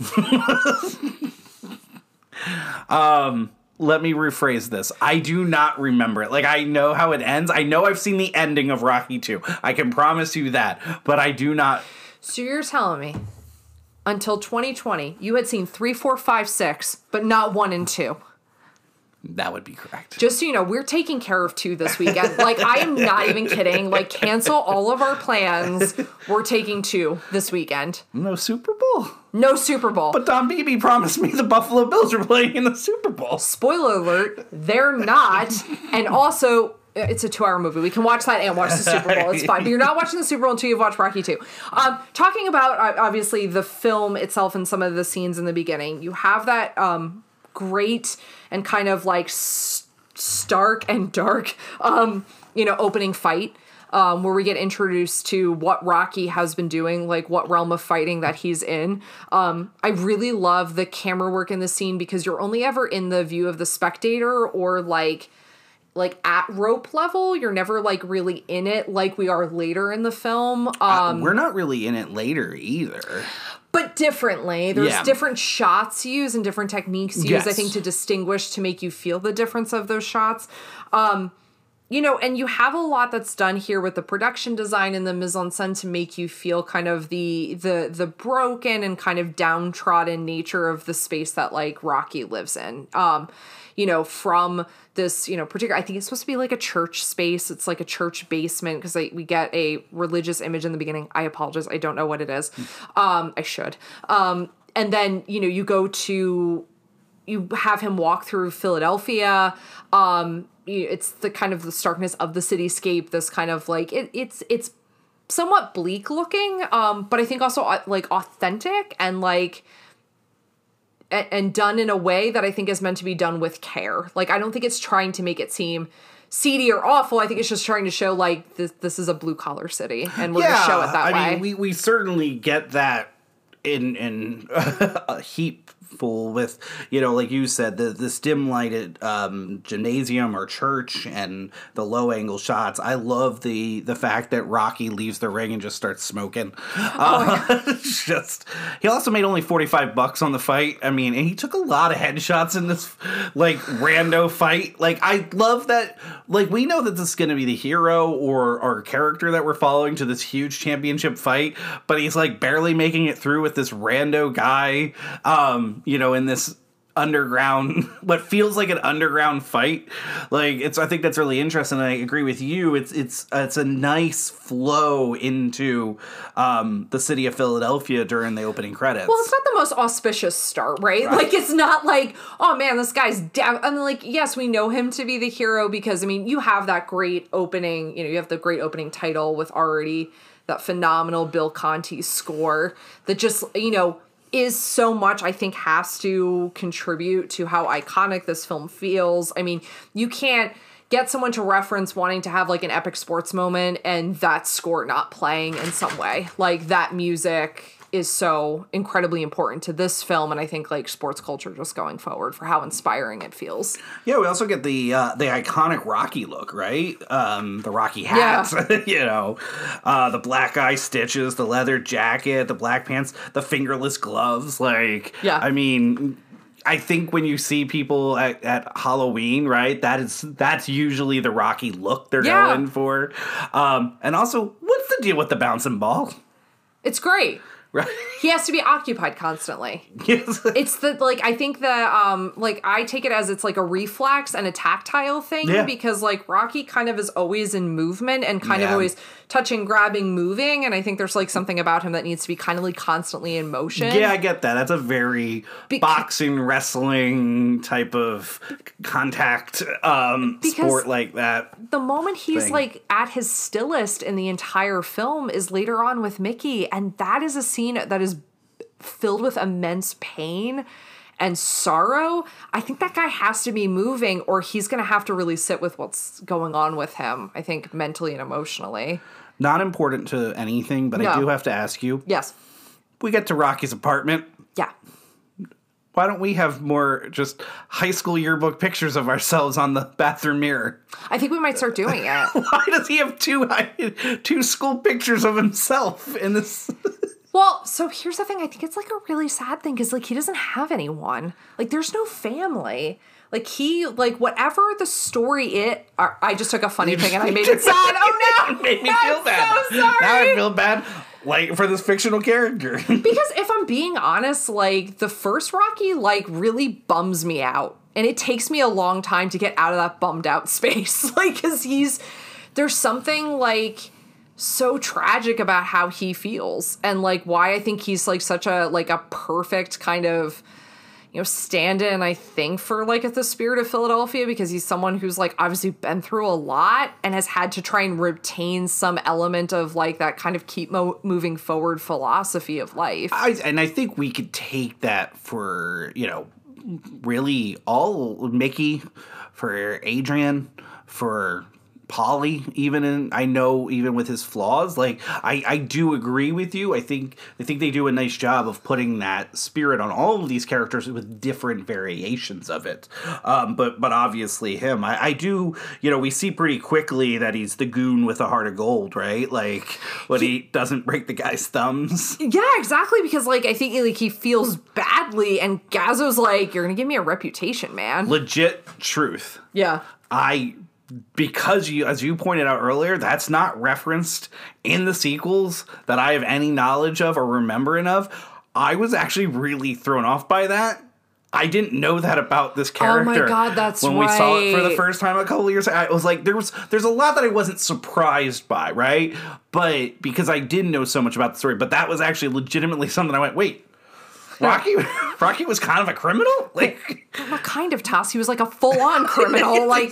um. Let me rephrase this. I do not remember it. Like I know how it ends. I know I've seen the ending of Rocky 2. I can promise you that, but I do not So you're telling me until 2020, you had seen three, four, five, six, but not one and two. That would be correct. Just so you know, we're taking care of two this weekend. like, I am not even kidding. Like, cancel all of our plans. We're taking two this weekend. no Super Bowl. No Super Bowl. But Don Beebe promised me the Buffalo Bills are playing in the Super Bowl. Spoiler alert, they're not. And also, it's a two-hour movie. We can watch that and watch the Super Bowl. It's fine. But you're not watching the Super Bowl until you've watched Rocky 2. Um, talking about uh, obviously the film itself and some of the scenes in the beginning, you have that um, great and kind of like stark and dark, um, you know, opening fight. Um, where we get introduced to what Rocky has been doing, like what realm of fighting that he's in. Um, I really love the camera work in the scene because you're only ever in the view of the spectator or like like at rope level. You're never like really in it like we are later in the film. Um, We're not really in it later either. But differently. There's Yeah. different shots used and different techniques used, I think, to distinguish to make you feel the difference of those shots. Um, you know, and you have a lot that's done here with the production design and the mise en scène to make you feel kind of the the the broken and kind of downtrodden nature of the space that like Rocky lives in. Um, you know, from this, you know, particular, I think it's supposed to be like a church space. It's like a church basement because we get a religious image in the beginning. I apologize. I don't know what it is. Um, I should. Um, and then, you know, you go to, you have him walk through Philadelphia. Um, it's the kind of the starkness of the cityscape, this kind of like, it, it's, it's somewhat bleak looking, um, but I think also uh, like authentic and like, and, and done in a way that I think is meant to be done with care. Like I don't think it's trying to make it seem seedy or awful. I think it's just trying to show like this this is a blue collar city and we're gonna show it that way. I way. mean, we, we certainly get that in in (laughs) a heap full with you know like you said the this dim lighted um, gymnasium or church and the low angle shots. I love the the fact that rocky leaves the ring and just starts smoking. Oh uh, (laughs) just he also made only 45 bucks on the fight. I mean and he took a lot of headshots in this like rando fight. Like i love that like we know that this is going to be the hero or or character that we're following to this huge championship fight but he's like barely making it through with this rando guy. Um you know in this underground (laughs) what feels like an underground fight like it's i think that's really interesting i agree with you it's it's it's a nice flow into um the city of philadelphia during the opening credits Well, it's not the most auspicious start, right? Like, it's not like, oh man, this guy's down. I mean, like, yes, we know him to be the hero because, I mean, you have that great opening, you know, you have the great opening title with already that phenomenal Bill Conti score that just, you know, is so much, I think, has to contribute to how iconic this film feels. I mean, you can't get someone to reference wanting to have like an epic sports moment and that score not playing in some way. Like, that music is so incredibly important to this film and I think like sports culture just going forward for how inspiring it feels. Yeah, we also get the uh, the iconic Rocky look, right? Um, the Rocky hats, (laughs) you know, uh, the black eye stitches, the leather jacket, the black pants, the fingerless gloves. Like, Yeah. I mean. I think when you see people at, at Halloween, right, that is that's usually the Rocky look they're Yeah. going for. Um, and also, what's the deal with the bouncing ball? It's great. Right? He has to be occupied constantly. (laughs) yes. It's the like I think the um like I take it as it's like a reflex and a tactile thing Yeah. because like Rocky kind of is always in movement and kind of always touching, grabbing, moving, and I think there's like something about him that needs to be kind of like constantly in motion. Yeah, I get that. That's a very boxing, wrestling type of contact um, sport like that. the moment he's thing. like at his stillest in the entire film is later on with Mickey, and that is a scene that is filled with immense pain and sorrow. I think that guy has to be moving, or he's gonna have to really sit with what's going on with him. I think mentally and emotionally. Not important to anything, but I do have to ask you. Yes. We get to Rocky's apartment. Yeah. Why don't we have more just high school yearbook pictures of ourselves on the bathroom mirror? I think we might start doing it. (laughs) Why does he have two two school pictures of himself in this? (laughs) Well, so here's the thing. I think it's like a really sad thing because like he doesn't have anyone. Like there's no family. Like he like whatever the story it. I just took a funny thing and I made it (laughs) sad. Oh no! (laughs) It made me I'm feel bad. So sorry. Now I feel bad, like for this fictional character. (laughs) because if I'm being honest, like the first Rocky like really bums me out. And it takes me a long time to get out of that bummed out space. like cuz he's there's something like so tragic about how he feels and like why I think he's like such a like a perfect kind of you know stand-in I think for like at the spirit of Philadelphia because he's someone who's like obviously been through a lot and has had to try and retain some element of like that kind of keep mo- moving forward philosophy of life. I, and I think we could take that for you know really all Mickey, for Adrian, for Paulie. Even in I know even with his flaws, like I I do agree with you. I think I think they do a nice job of putting that spirit on all of these characters with different variations of it. Um, but but obviously him, I, I do you know we see pretty quickly that he's the goon with a heart of gold, right? Like when he doesn't break the guy's thumbs. Yeah, exactly. Because like I think like he feels badly, and Gazzo's like, "You're gonna give me a reputation, man." legit truth. yeah, I because you as you pointed out earlier, that's not referenced in the sequels that I have any knowledge of or remembering of. I was actually really thrown off by that. I didn't know that about this character. Oh my. God, that's when we saw it for the first time a couple years. I was like, there was there's a lot that I wasn't surprised by, right? But because I didn't know so much about the story, but that was actually legitimately something I went, wait, Rocky, (laughs) Rocky was kind of a criminal, like (laughs) what kind of toss? He was like a full-on criminal. (laughs) like,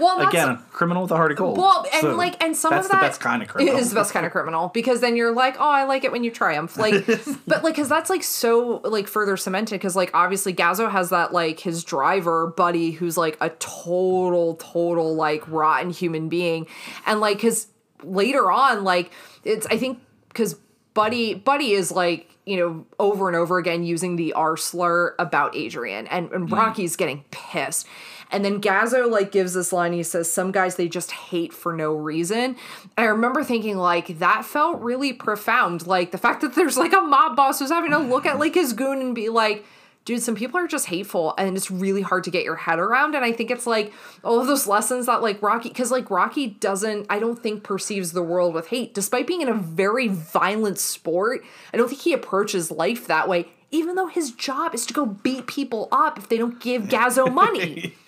well, again, a criminal with a heart of gold. Well, and So like, and some of that the best kind of criminal. Is the best kind of criminal because then you're like, oh, I like it when you triumph. Like, but like, because that's like so like further cemented. Because like, obviously, Gazzo has that like his driver buddy who's like a total, total like rotten human being, and like, because later on, like, it's I think because Buddy Buddy is like, you know, over and over again using the R slur about Adrian and, and mm-hmm. Rocky's getting pissed. And then Gazzo like gives this line. He says, "Some guys they just hate for no reason." I remember thinking like that felt really profound. Like the fact that there's like a mob boss who's having to look at like his goon and be like, dude, some people are just hateful and it's really hard to get your head around. And I think it's like all of those lessons that like Rocky, because like Rocky doesn't, I don't think perceives the world with hate, despite being in a very violent sport. I don't think he approaches life that way, even though his job is to go beat people up if they don't give (laughs) Gazzo money. (laughs)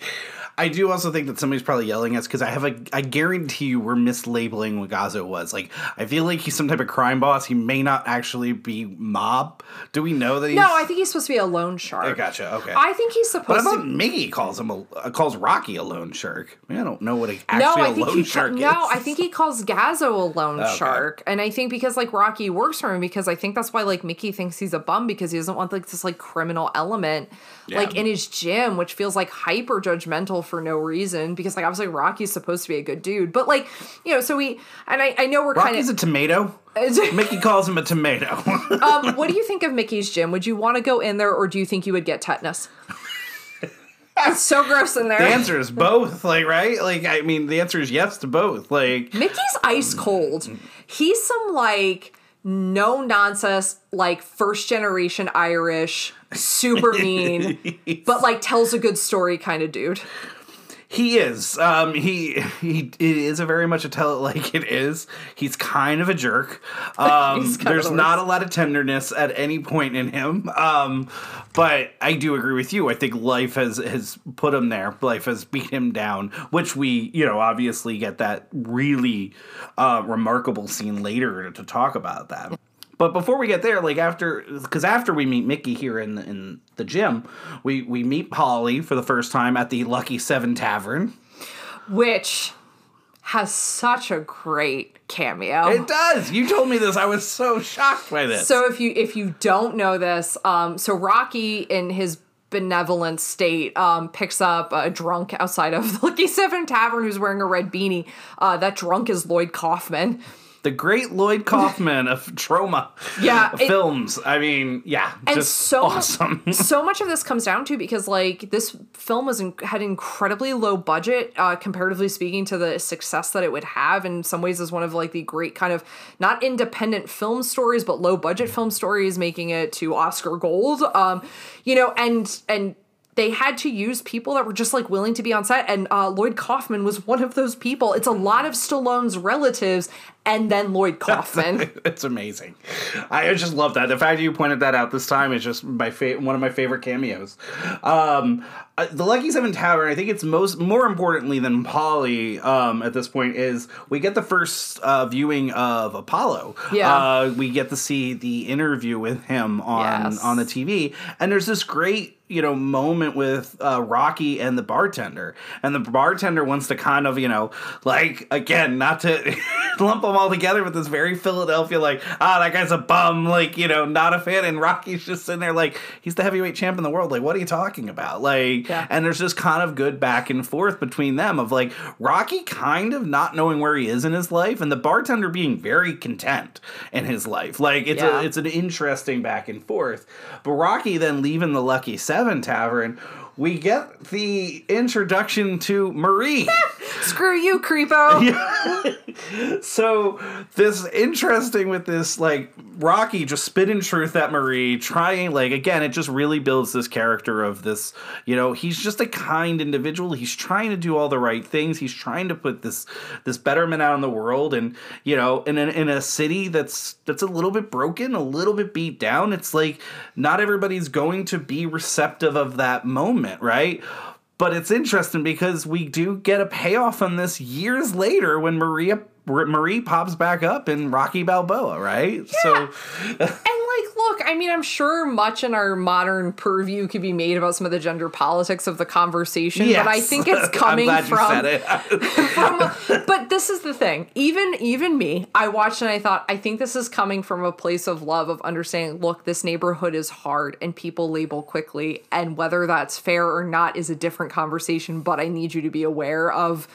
I do also think that somebody's probably yelling at us because I have a. I guarantee you we're mislabeling what Gazzo was. Like, I feel like he's some type of crime boss. He may not actually be mob. Do we know that he's. no, I think he's supposed to be a loan shark. I gotcha. Okay. I think he's supposed. What about to. Mickey calls him a uh, calls Rocky a loan shark? I, mean, I don't know what a, No, actually I a think loan he shark is. no, I think he calls Gazzo a loan Okay. shark, and I think because like Rocky works for him because I think that's why like Mickey thinks he's a bum because he doesn't want like this like criminal element like in his gym, which feels like hyper judgmental for no reason because like obviously Rocky's supposed to be a good dude, but like you know, so we and I I know we're kind of Rocky's of. a tomato. Mickey calls him a tomato. (laughs) um, what do you think of Mickey's gym? Would you want to go in there, or do you think you would get tetanus? it's so gross in there. the answer is both. Like right? Like I mean, the answer is yes to both. Like Mickey's ice cold. He's some like no nonsense, like first generation Irish, super (laughs) mean, but like tells a good story kind of dude. He is. Um, he he is a very much a tell it like it is. He's kind of a jerk. (laughs) Um, He's kind of there's the not a lot of tenderness at any point in him. Um, but I do agree with you. I think life has has put him there. Life has beat him down, which we you know obviously get that really uh, remarkable scene later to talk about that. But before we get there, like after, because after we meet Mickey here in the, in the gym, we we meet Paulie for the first time at the Lucky Seven Tavern. Which has such a great cameo. It does. You told me this. I was so shocked by this. So if you if you don't know this, um, so Rocky in his benevolent state um, picks up a drunk outside of the (laughs) Lucky Seven Tavern who's wearing a red beanie. Uh, that drunk is Lloyd Kaufman. The great Lloyd Kaufman of Troma Yeah, it- films. I mean, yeah, and just so awesome. (laughs) so much of this comes down to because like this film was in, had incredibly low budget uh, comparatively speaking to the success that it would have in some ways is one of like the great kind of not independent film stories but low budget film stories making it to oscar gold um you know and and they had to use people that were just like willing to be on set and uh, lloyd kaufman was one of those people it's a lot of stallone's relatives and then lloyd (laughs) kaufman it's amazing. I just love that. The fact that you pointed that out this time is just my fa- one of my favorite cameos. Um, uh, the Lucky Seven Tower, I think it's most more importantly than Paulie um, at this point is we get the first uh, viewing of Apollo. Yeah. uh, we get to see the interview with him on Yes. on the TV, and there's this great you know moment with uh, Rocky and the bartender, and the bartender wants to kind of you know like again not to (laughs) lump them all together, with this very Philadelphia like ah that guy's a bum like you know not a fan, and Rocky's just sitting there like he's the heavyweight champ in the world like what are you talking about like Yeah. and there's this kind of good back and forth between them of like Rocky kind of not knowing where he is in his life, and the bartender being very content in his life like it's Yeah. a it's an interesting back and forth. But Rocky then leaving the Lucky Seven Tavern, we get the introduction to Marie. (laughs) screw you creepo (laughs) so this interesting with this like Rocky just spitting truth at Marie, trying like again, it just really builds this character of this, you know, he's just a kind individual. He's trying to do all the right things. He's trying to put this this betterment out in the world and you know, in a, in a city that's that's a little bit broken, a little bit beat down. It's like not everybody's going to be receptive of that moment, right? But it's interesting because we do get a payoff on this years later when Maria Marie pops back up in Rocky Balboa, right? So (laughs) And like, look, I mean, I'm sure much in our modern purview could be made about some of the gender politics of the conversation, but I think (laughs) it's coming from it. (laughs) from but this is the thing. Even even me, I watched and I thought, I think this is coming from a place of love of understanding, look, this neighborhood is hard and people label quickly, and whether that's fair or not is a different conversation, but I need you to be aware of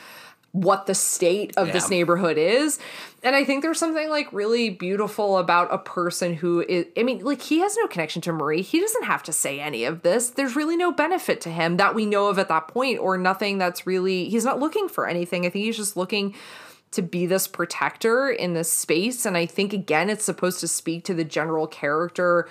what the state of this neighborhood is. And I think there's something like really beautiful about a person who is, I mean, like he has no connection to Marie. He doesn't have to say any of this. There's really no benefit to him that we know of at that point, or nothing that's really, he's not looking for anything. I think he's just looking to be this protector in this space. And I think, again, it's supposed to speak to the general character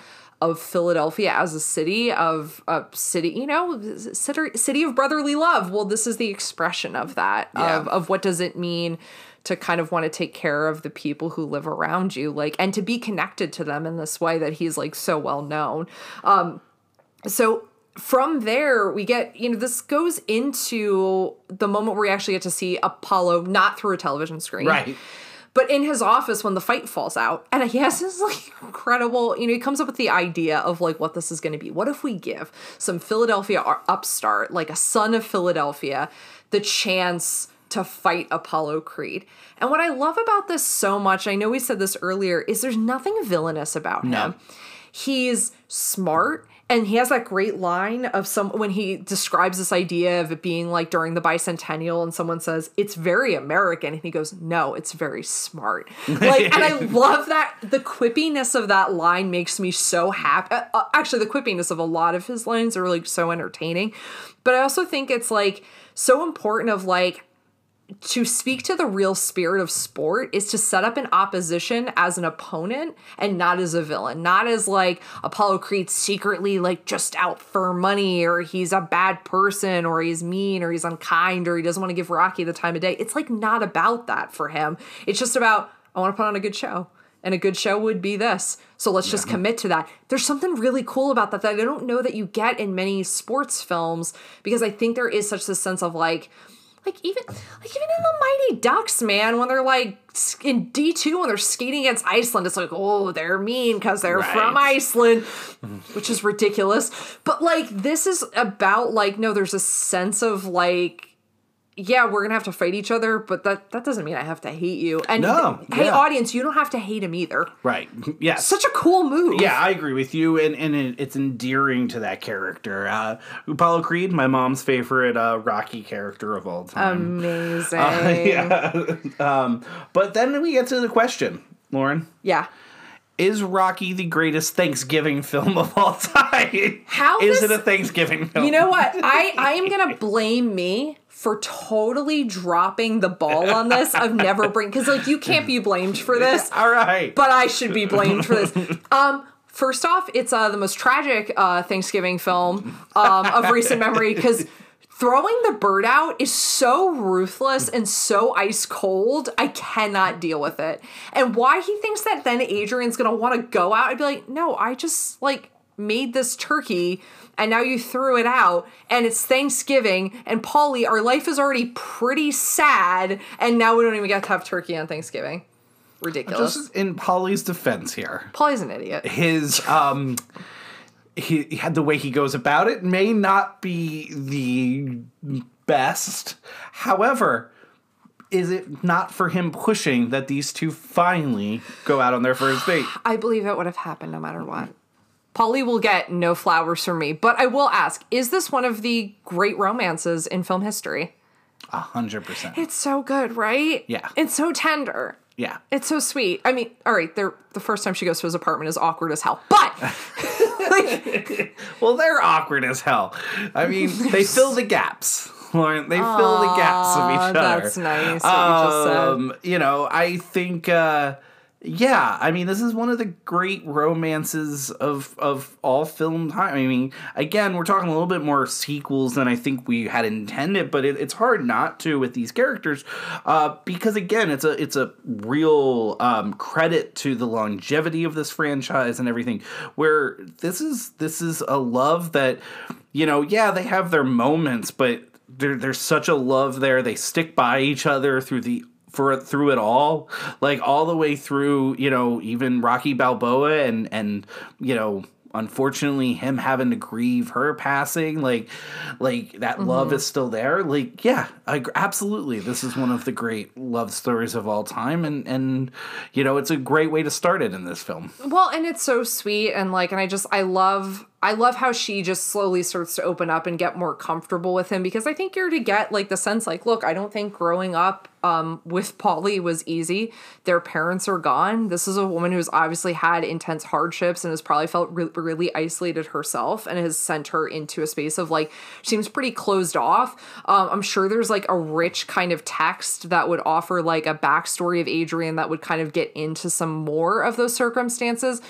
of Philadelphia as a city of a city, you know, city, city of brotherly love. Well, this is the expression of that Yeah. of of what does it mean to kind of want to take care of the people who live around you, like, and to be connected to them in this way that he's like so well known. Um, so from there we get you know this goes into the moment where we actually get to see apollo not through a television screen Right. But in his office when the fight falls out and he has this like incredible you know he comes up with the idea of like what this is going to be. What if we give some philadelphia ar- upstart like a son of philadelphia the chance to fight apollo creed? And what i love about this so much i know we said this earlier is there's nothing villainous about him. He's smart and he has that great line of some when he describes this idea of it being like during the bicentennial and someone says it's very american. And he goes no it's very smart. Like and i (laughs) love that the quippiness of that line makes me so happy uh, uh, actually the quippiness of a lot of his lines are like so entertaining. But i also think it's like so important of like to speak to the real spirit of sport is to set up an opposition as an opponent and not as a villain. Not as like Apollo Creed secretly like just out for money or he's a bad person or he's mean or he's unkind or he doesn't want to give Rocky the time of day. It's like not about that for him. It's just about I want to put on a good show. And a good show would be this. So let's just commit to that. There's something really cool about that that I don't know that you get in many sports films because I think there is such this sense of like like even like even in the Mighty Ducks, man, when they're like in D two when they're skating against Iceland, it's like oh they're mean because they're from Iceland, which is ridiculous. But like this is about like no, there's a sense of like yeah, we're gonna have to fight each other, but that that doesn't mean I have to hate you. And No, hey, yeah. audience, you don't have to hate him either. Right. (laughs) Yeah. Such a cool move. Yeah, I agree with you, and and it, it's endearing to that character. Uh, Apollo Creed, my mom's favorite uh, Rocky character of all time. amazing. (laughs) yeah. um, but then we get to the question, Lauren: yeah. Is Rocky the greatest Thanksgiving film of all (laughs) time? How is this- it a Thanksgiving film? You know what? I I am gonna blame me for totally dropping the ball on this of never bring because like you can't be blamed for this, All right. but I should be blamed for this. (laughs) Um, first off, it's uh the most tragic uh Thanksgiving film um of recent memory because. Throwing the bird out is so ruthless and so ice cold. I cannot deal with it. And why he thinks that then Adrian's gonna want to go out, I'd be like, no, I just like made this turkey and now you threw it out and it's Thanksgiving and Paulie, our life is already pretty sad and now we don't even get to have turkey on Thanksgiving. Ridiculous. Just in Paulie's defense here, Paulie's an idiot. his um he, he had the way he goes about it may not be the best however is it not for him pushing that these two finally go out on their first date I believe it would have happened no matter what. Paulie will get no flowers from me, but I will ask: Is this one of the great romances in film history? a hundred percent It's so good, right? Yeah. It's so tender. yeah It's so sweet. I mean, all right, they're, the first time she goes to his apartment is awkward as hell, but like, (laughs) (laughs) well they're awkward as hell i mean they fill the gaps (laughs) Lauren, they fill the gaps of each other. that's nice what you. Um, you know, I think, uh, yeah, I mean, this is one of the great romances of of all film time. I mean, again, we're talking a little bit more sequels than I think we had intended, but it, it's hard not to with these characters uh, because, again, it's a it's a real um, credit to the longevity of this franchise and everything. Where this is this is a love that, you know, yeah, they have their moments, but there, there's such a love there. They stick by each other through the for through it all, like all the way through. You know, even Rocky Balboa and and you know. Unfortunately, him having to grieve her passing, like, like that mm-hmm. love is still there. Like, yeah, I, absolutely. This is one of the great love stories of all time, and and you know, it's a great way to start it in this film. well, and it's so sweet and like, and I just, I love I love how she just slowly starts to open up and get more comfortable with him because I think you're to get like the sense like, look, I don't think growing up um, with (laughs) Paulie was easy. Their parents are gone. This is a woman who's obviously had intense hardships and has probably felt re- really isolated herself and has sent her into a space of like, seems pretty closed off. Um, I'm sure there's like a rich kind of text that would offer like a backstory of Adrian that would kind of get into some more of those circumstances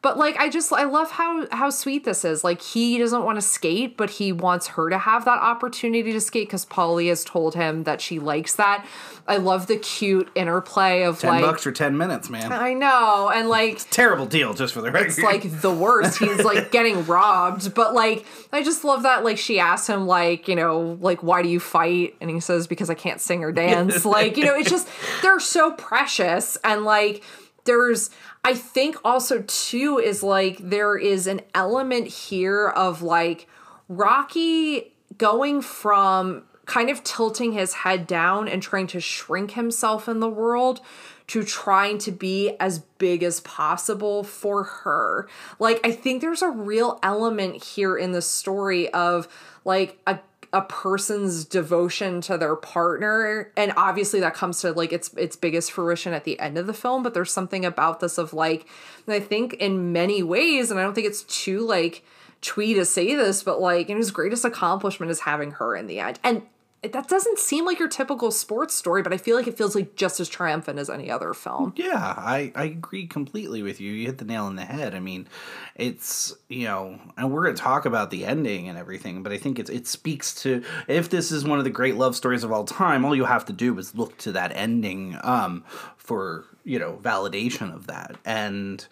but like i just i love how how sweet this is like he doesn't want to skate but he wants her to have that opportunity to skate because Paulie has told him that she likes that i love the cute interplay of 10 like bucks for 10 minutes, man. i know and like (laughs) Terrible deal, just for the record. it's like the worst. He's like (laughs) getting robbed. But like I just love that like she asks him like, you know, like why do you fight? And he says because I can't sing or dance. (laughs) like, you know, it's just they're so precious and like there's I think also too is like there is an element here of like Rocky going from kind of tilting his head down and trying to shrink himself in the world to trying to be as big as possible for her. Like I think there's a real element here in the story of like a a person's devotion to their partner and obviously that comes to like its its biggest fruition at the end of the film but there's something about this of like i think in many ways and i don't think it's too like twee to say this but like his greatest accomplishment is having her in the end. And that doesn't seem like your typical sports story but i feel like it feels like just as triumphant as any other film Yeah, I, I agree completely with you. You hit the nail on the head. I mean, it's you know, and we're gonna talk about the ending and everything, but I think it's it speaks to if this is one of the great love stories of all time, all you have to do is look to that ending um for you know validation of that. And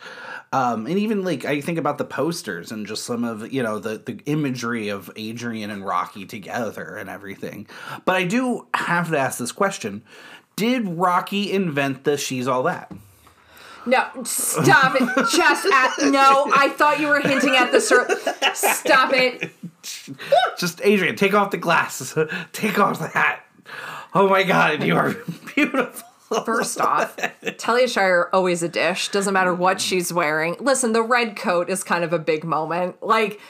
um and even like i think about the posters and just some of you know the the imagery of adrian and rocky together and everything. But i do have to ask this question. Did rocky invent the she's all that? No stop it. Just at no i thought you were hinting at the cir- stop it. Just adrian take off the glasses. (laughs) Take off the hat oh my god you are (laughs) beautiful (laughs) First off, Talia Shire always a dish. Doesn't matter what mm-hmm. she's wearing. Listen, the red coat is kind of a big moment. Like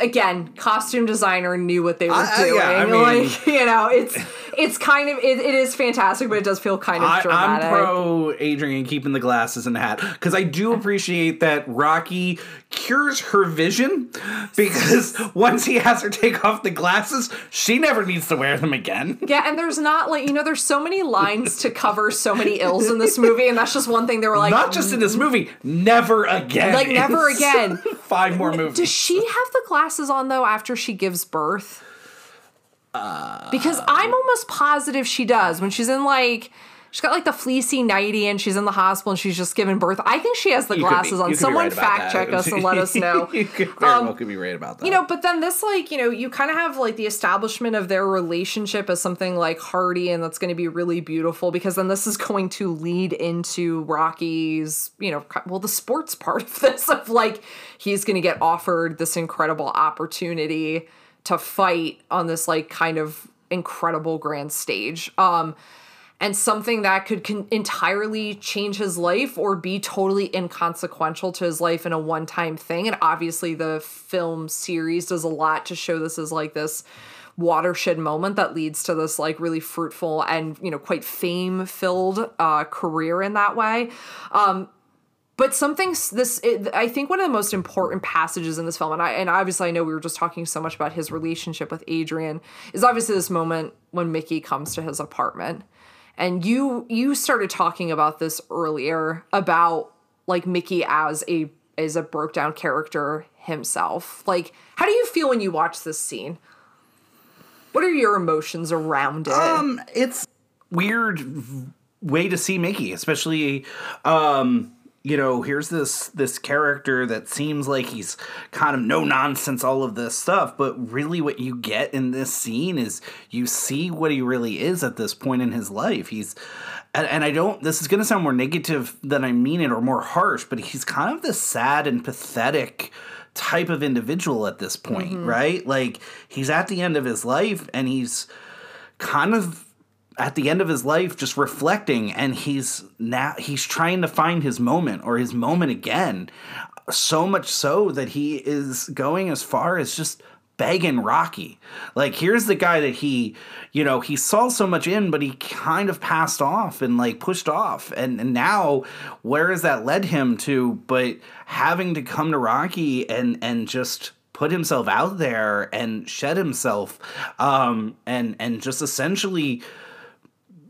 again, costume designer knew what they were I- I- doing. yeah, I mean- like you know, it's it's kind of it, it is fantastic, but it does feel kind of I, dramatic. I'm pro Adrian keeping the glasses and the hat because I do (laughs) appreciate that Rocky cures her vision because once he has her take off the glasses, she never needs to wear them again. yeah, and there's not like you know, there's so many lines to cover so many ills in this movie, and that's just one thing they were like, Not just in this movie, never again. Like, never (laughs) again. Five more movies. Does she have the glasses on though after she gives birth? Uh, because I'm almost positive she does when she's in like she's got like the fleecy nighty and she's in the hospital and she's just giving birth. I think she has the You could be- glasses on. you could be Someone right fact check us and let us (laughs) know. you could Um, well could be right about that. You know, but then this, like, you know, you kind of have like the establishment of their relationship as something like hearty and that's going to be really beautiful because then this is going to lead into Rocky's, you know, well, the sports part of this (laughs) of like he's going to get offered this incredible opportunity to fight on this like kind of incredible grand stage. Um, and something that could con- entirely change his life or be totally inconsequential to his life in a one time thing. And obviously, the film series does a lot to show this as like this watershed moment that leads to this like really fruitful and you know quite fame filled uh, career in that way um but something this it, i think one of the most important passages in this film and i and obviously i know we were just talking so much about his relationship with adrian is obviously this moment when mickey comes to his apartment and you you started talking about this earlier about like mickey as a as a broke down character himself. Like how do you feel when you watch this scene? What are your emotions around it? Um, it's weird way to see Mickey, especially um you know, here's this this character that seems like he's kind of no nonsense all of this stuff, but really what you get in this scene is you see what he really is at this point in his life. He's and, and I don't this is going to sound more negative than I mean it or more harsh, but he's kind of this sad and pathetic type of individual at this point, mm-hmm. right? Like he's at the end of his life and he's kind of at the end of his life just reflecting and he's now he's trying to find his moment or his moment again so much so that he is going as far as just begging Rocky. Like, here's the guy that he, you know, he saw so much in, but he kind of passed off and like pushed off. And, and now, where has that led him to? But having to come to Rocky and and just put himself out there and shed himself, um, and and just essentially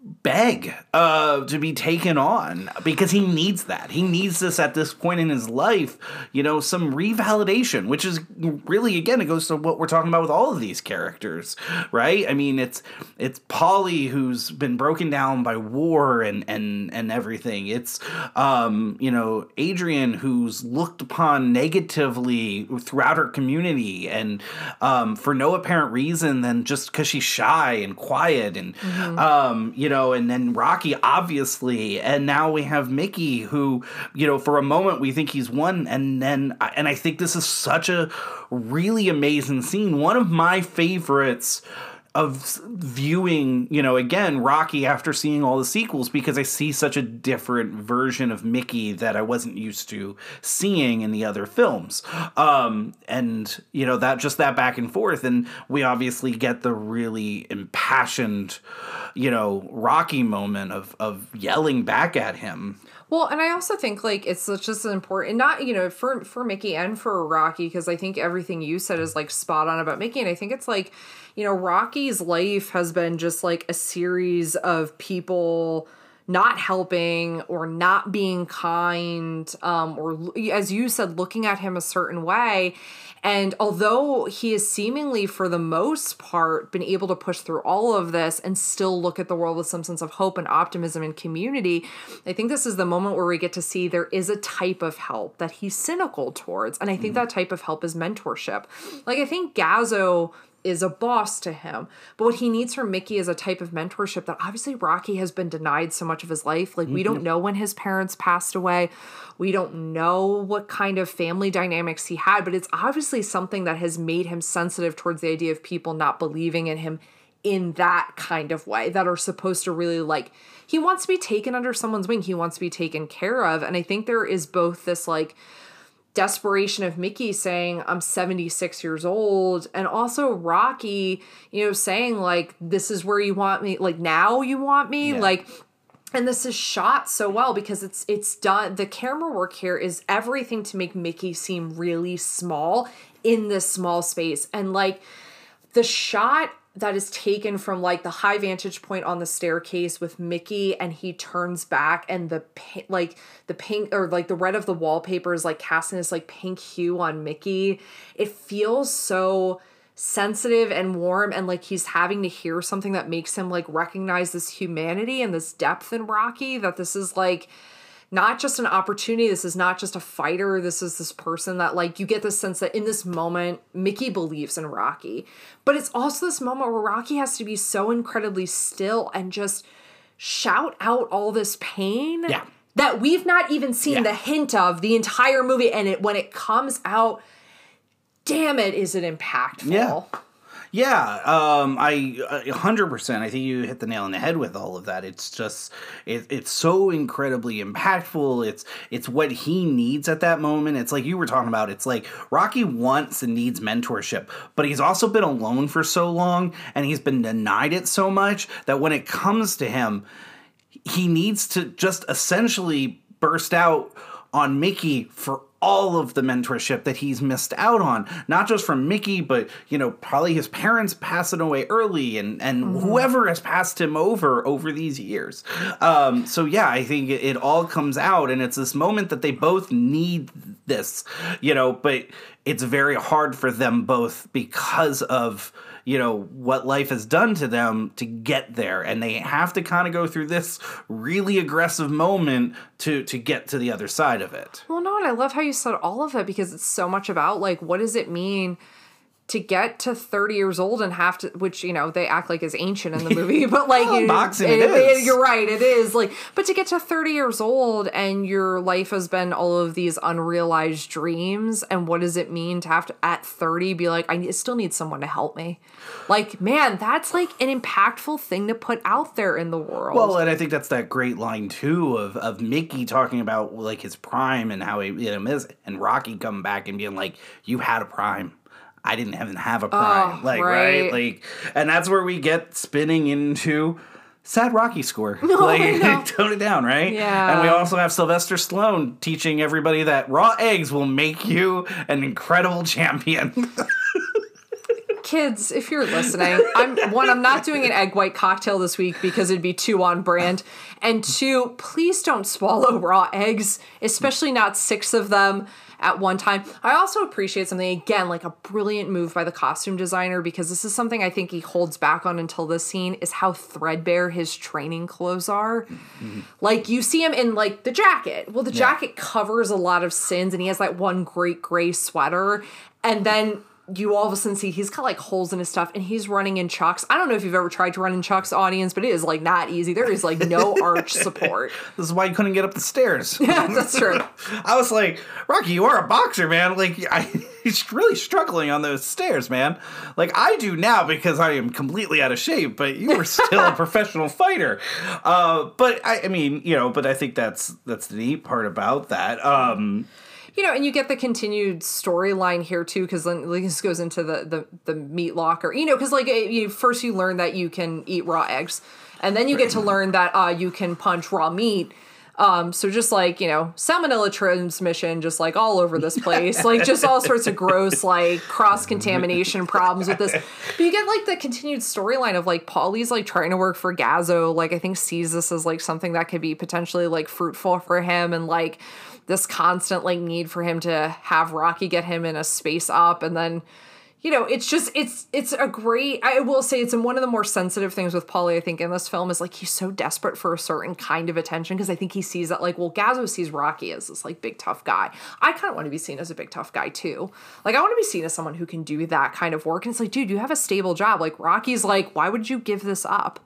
beg uh, to be taken on because he needs that. He needs this at this point in his life, you know, some revalidation, which is really again it goes to what we're talking about with all of these characters, right? I mean, it's it's Paulie who's been broken down by war and and and everything. It's um, you know, Adrian who's looked upon negatively throughout her community and um, for no apparent reason than just cuz she's shy and quiet and mm-hmm. um, you know, and then Rocky, obviously, and now we have Mickey, who you know, for a moment we think he's won, and then and I think this is such a really amazing scene. One of my favorites of viewing, you know, again, Rocky after seeing all the sequels because I see such a different version of Mickey that I wasn't used to seeing in the other films. Um, and, you know, that just that back and forth. And we obviously get the really impassioned, you know, Rocky moment of, of yelling back at him. Well, and I also think like it's just as important, not you know, for for Mickey and for Rocky, because I think everything you said is like spot on about Mickey, and I think it's like you know, Rocky's life has been just like a series of people not helping or not being kind um, or as you said looking at him a certain way. And although he has seemingly for the most part been able to push through all of this and still look at the world with some sense of hope and optimism and community i think this is the moment where we get to see there is a type of help that he's cynical towards. And i think mm. that type of help is mentorship. Like i think gazzo is a boss to him. But what he needs from Mickey is a type of mentorship that obviously Rocky has been denied so much of his life. Like, we don't mm-hmm. know when his parents passed away. We don't know what kind of family dynamics he had, but it's obviously something that has made him sensitive towards the idea of people not believing in him in that kind of way that are supposed to really like he wants to be taken under someone's wing he wants to be taken care of and i think there is both this like desperation of Mickey saying, I'm 76 years old. And also Rocky, you know, saying, like, this is where you want me, like, now you want me. Yeah. Like, and this is shot so well because it's it's done the camera work here is everything to make Mickey seem really small in this small space and like the shot that is taken from like the high vantage point on the staircase with Mickey and he turns back and the like the pink or like the red of the wallpaper is like casting this like pink hue on Mickey. It feels so sensitive and warm and like he's having to hear something that makes him like recognize this humanity and this depth in Rocky that this is like not just an opportunity. This is not just a fighter. This is this person that, like, you get the sense that in this moment, Mickey believes in Rocky. But it's also this moment where Rocky has to be so incredibly still and just shout out all this pain. Yeah. That we've not even seen yeah. the hint of the entire movie. And it when it comes out, damn it, is it impactful. Yeah. Yeah, um, I hundred percent. I think you hit the nail on the head with all of that. It's just it, it's so incredibly impactful. It's it's what he needs at that moment. It's like you were talking about. It's like Rocky wants and needs mentorship, but he's also been alone for so long, and he's been denied it so much that when it comes to him, he needs to just essentially burst out on Mickey for all of the mentorship that he's missed out on not just from mickey but you know probably his parents passing away early and and mm-hmm. whoever has passed him over over these years um, so yeah i think it, it all comes out and it's this moment that they both need this you know but it's very hard for them both because of you know what life has done to them to get there. And they have to kind of go through this really aggressive moment to to get to the other side of it. Well no and i love how you said all of it because it's so much about like what does it mean to get to 30 years old and have to which you know they act like is ancient in the movie (laughs) but like Well, you- boxing it is. you're right it is like but to get to 30 years old and your life has been all of these unrealized dreams and what does it mean to have to at 30 be like i still need someone to help me like man that's like an impactful thing to put out there in the world Well, and I think that's that great line too of of Mickey talking about like his prime and how he you know miss and Rocky coming back and being like, "You had a prime." I didn't even have a prime, Oh, like right. right. like, and that's where we get spinning into sad Rocky score. (laughs) I like, know. (laughs) tone it down, right? Yeah. And we also have Sylvester Stallone teaching everybody that raw eggs will make you an incredible champion. (laughs) kids, if you're listening, I'm one, I'm not doing an egg white cocktail this week because it'd be too on brand. And two, please don't swallow raw eggs, especially not six of them at one time. I also appreciate something again, like a brilliant move by the costume designer, because this is something I think he holds back on until this scene is how threadbare his training clothes are. Like you see him in like the jacket. Well, the jacket covers a lot of sins, and he has that one great gray sweater, and then you all of a sudden see he's got like holes in his stuff and he's running in chucks. I don't know if you've ever tried to run in chucks, audience, but it is like not easy. There is like no (laughs) arch support. this is why you couldn't get up the stairs. (laughs) Yeah, that's true. (laughs) I was like, Rocky, you are a boxer, man. Like, I, he's really struggling on those stairs, man. Like, I do now because I am completely out of shape, but you were still a professional fighter. Uh, but I, I mean, you know, but I think that's that's the neat part about that. Um, You know, and you get the continued storyline here too, because then this goes into the the the meat locker. You know, because like you first you learn that you can eat raw eggs, and then you get to learn that uh, you can punch raw meat. Um, so just like you know, salmonella transmission, just like all over this place, like just all sorts of gross like cross contamination problems with this. But you get like the continued storyline of like Paulie's like trying to work for Gazzo, like I think sees this as like something that could be potentially like fruitful for him, and like this constant like need for him to have Rocky get him in a space up and then you know it's just it's it's a great I will say it's in one of the more sensitive things with Paulie I think in this film is like he's so desperate for a certain kind of attention because I think he sees that like well Gazzo sees Rocky as this like big tough guy. I kind of want to be seen as a big tough guy too. Like I want to be seen as someone who can do that kind of work and it's like dude you have a stable job. Like Rocky's like why would you give this up?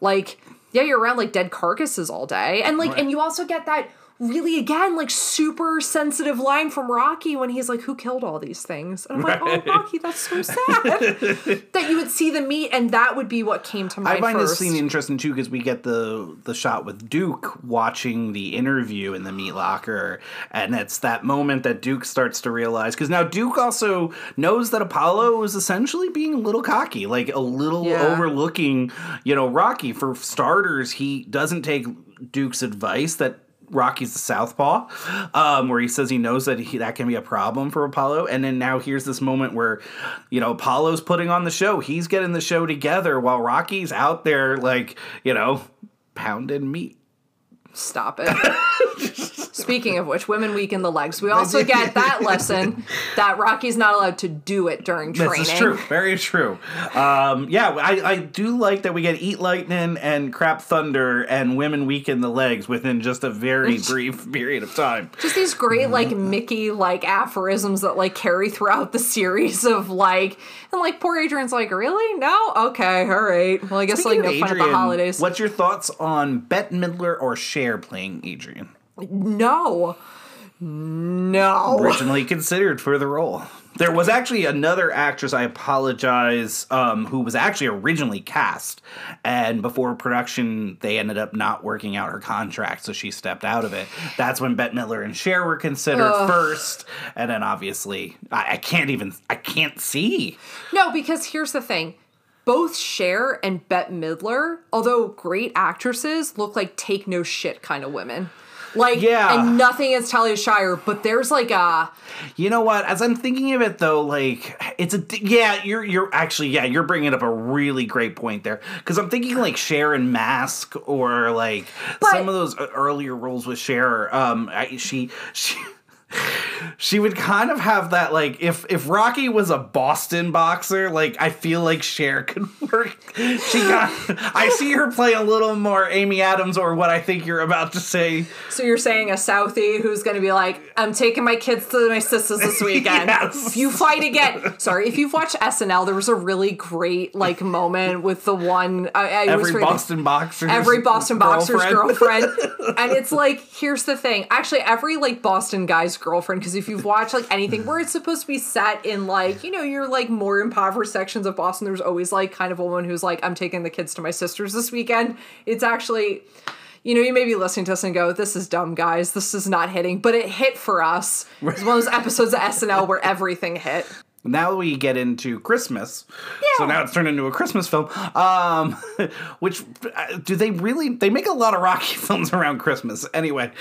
Like yeah you're around like dead carcasses all day and like and you also get that really again like super sensitive line from rocky when he's like who killed all these things and i'm like oh rocky that's so sad (laughs) that you would see the meat and that would be what came to mind I find first. this scene interesting too because we get the the shot with Duke watching the interview in the meat locker, and it's that moment that Duke starts to realize because now Duke also knows that Apollo is essentially being a little cocky, like a little Yeah. overlooking, you know, Rocky. For starters, he doesn't take Duke's advice that. Rocky's the southpaw, um, where he says he knows that he, that can be a problem for Apollo, and then now here's this moment where, you know, Apollo's putting on the show. He's getting the show together while Rocky's out there, like you know, pounding meat. Stop it. (laughs) Speaking of which, women weaken the legs. We also get (laughs) that lesson that Rocky's not allowed to do it during training. This is true. Very true. Um, yeah, I, I do like that we get Eat Lightning and Crap Thunder and Women Weaken the Legs within just a very brief period of time. Just these great like Mickey like aphorisms that like carry throughout the series of like and like poor Adrian's like, really? No? Okay, all right. Well I guess Speaking like no of fun at the holidays. What's your thoughts on Bette Midler or Cher playing Adrian? No. No. Originally considered for the role. There was actually another actress, I apologize, um, who was actually originally cast. And before production, they ended up not working out her contract, so she stepped out of it. That's when Bette Midler and Cher were considered first. And then obviously, I, I can't even, I can't see. No, because here's the thing. Both Cher and Bette Midler, although great actresses, look like take no shit kind of women. Like, Yeah. and nothing against Talia Shire, but there's like a You know what? As I'm thinking of it, though, like it's a yeah. You're you're actually yeah. You're bringing up a really great point there because I'm thinking like Cher and Mask or like But- some of those earlier roles with Cher. Um, I, she she. She would kind of have that like if if Rocky was a Boston boxer, like I feel like Cher (laughs) could work. She got I see her play a little more Amy Adams or what I think you're about to say. So you're saying a Southie who's going to be like, I'm taking my kids to my sisters this (laughs) weekend. Yes. If you fight again, sorry, if you've watched SNL, there was a really great like moment with the one I, I Every Boston boxer, every Boston boxer's girlfriend. (laughs) and it's like, here's the thing. Actually, every like Boston guy's girlfriend, because if you've watched like anything where it's supposed to be set in like, you know, your like more impoverished sections of Boston, there's always like kind of a woman who's like, I'm taking the kids to my sister's this weekend. It's actually you know, you may be listening to us and go, "This is dumb, guys. This is not hitting," but it hit for us. It's one of those episodes of SNL where everything hit. Now we get into Christmas. So now it's turned into a Christmas film. Um, (laughs) which uh, do they really? They make a lot of Rocky (laughs) films around Christmas. Anyway,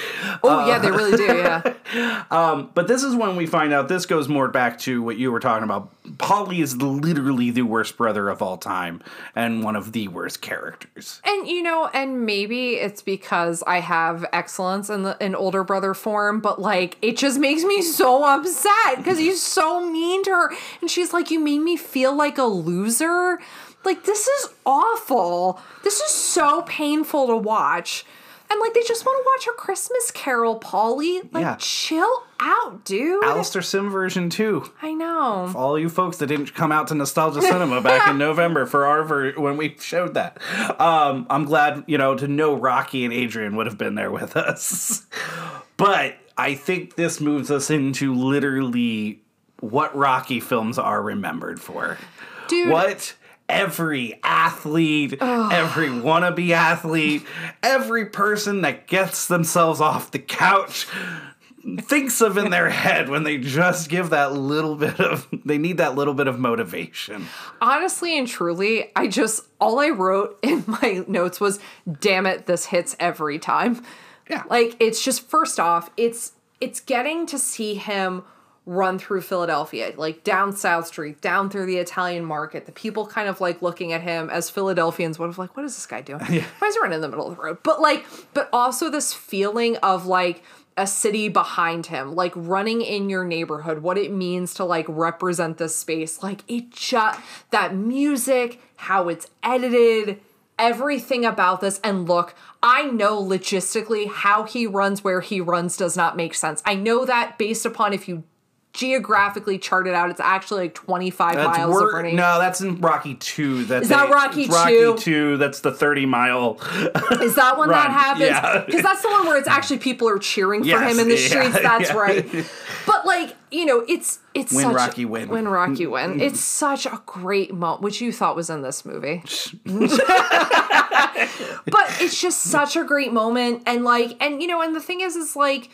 Oh yeah, they really do. Yeah, (laughs) um, but this is when we find out. This goes more back to what you were talking about. Paulie is literally the worst brother of all time and one of the worst characters. and you know, and maybe it's because I have excellence in the in older brother form, but like it just makes me so upset because he's so mean to her, and she's like, "You made me feel like a loser." Like this is awful. This is so painful to watch. And like they just want to watch a Christmas Carol, Paulie. Like Yeah. chill out, dude. Alastair Sim version two. I know. all you folks that didn't come out to Nostalgia Cinema back in (laughs) November for our ver- when we showed that. Um, I'm glad you know to know Rocky and Adrian would have been there with us. (laughs) But I think this moves us into literally what Rocky films are remembered for. Dude. What every athlete, every wannabe athlete, every person that gets themselves off the couch thinks of in their head when they just give that little bit of they need that little bit of motivation. Honestly and truly, I just all I wrote (laughs) in my notes was damn it, this hits every time. Yeah. Like it's just first off, it's it's getting to see him run through Philadelphia, like down South Street, down through the Italian market. The people kind of like looking at him as Philadelphians would have like, what is this guy doing? (laughs) Why is he running in the middle of the road? But like, but also this feeling of like a city behind him, like running in your neighborhood, what it means to like represent this space. Like it just that music, how it's edited, everything about this. And look, I know logistically how he runs where he runs does not make sense. I know that based upon if you geographically charted out, it's actually like 25 That's miles wor- of running. No, that's in Rocky 2. That Is that Rocky it's Rocky 2? 2, that's the 30 mile. (laughs) Is that when that Run, happens? yeah. Because that's the one where it's actually people are cheering for him in the yeah, streets. (laughs) That's yeah. right. But like you know, it's it's When such Rocky win. When Rocky win, mm-hmm. it's such a great moment, which you thought was in this movie. (laughs) but it's just such a great moment, and like, and you know, and the thing is, is like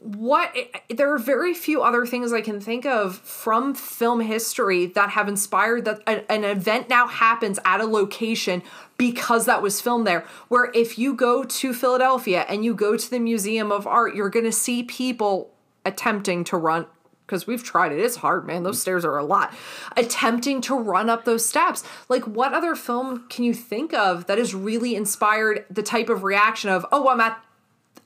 what there are very few other things I can think of from film history that have inspired that an, event now happens at a location because that was filmed there. Where if you go to Philadelphia and you go to the Museum of Art, you're going to see people attempting to run because we've tried it. It's hard, man. Those stairs are a lot. Attempting to run up those steps. Like, what other film can you think of that has really inspired the type of reaction of, oh, I'm at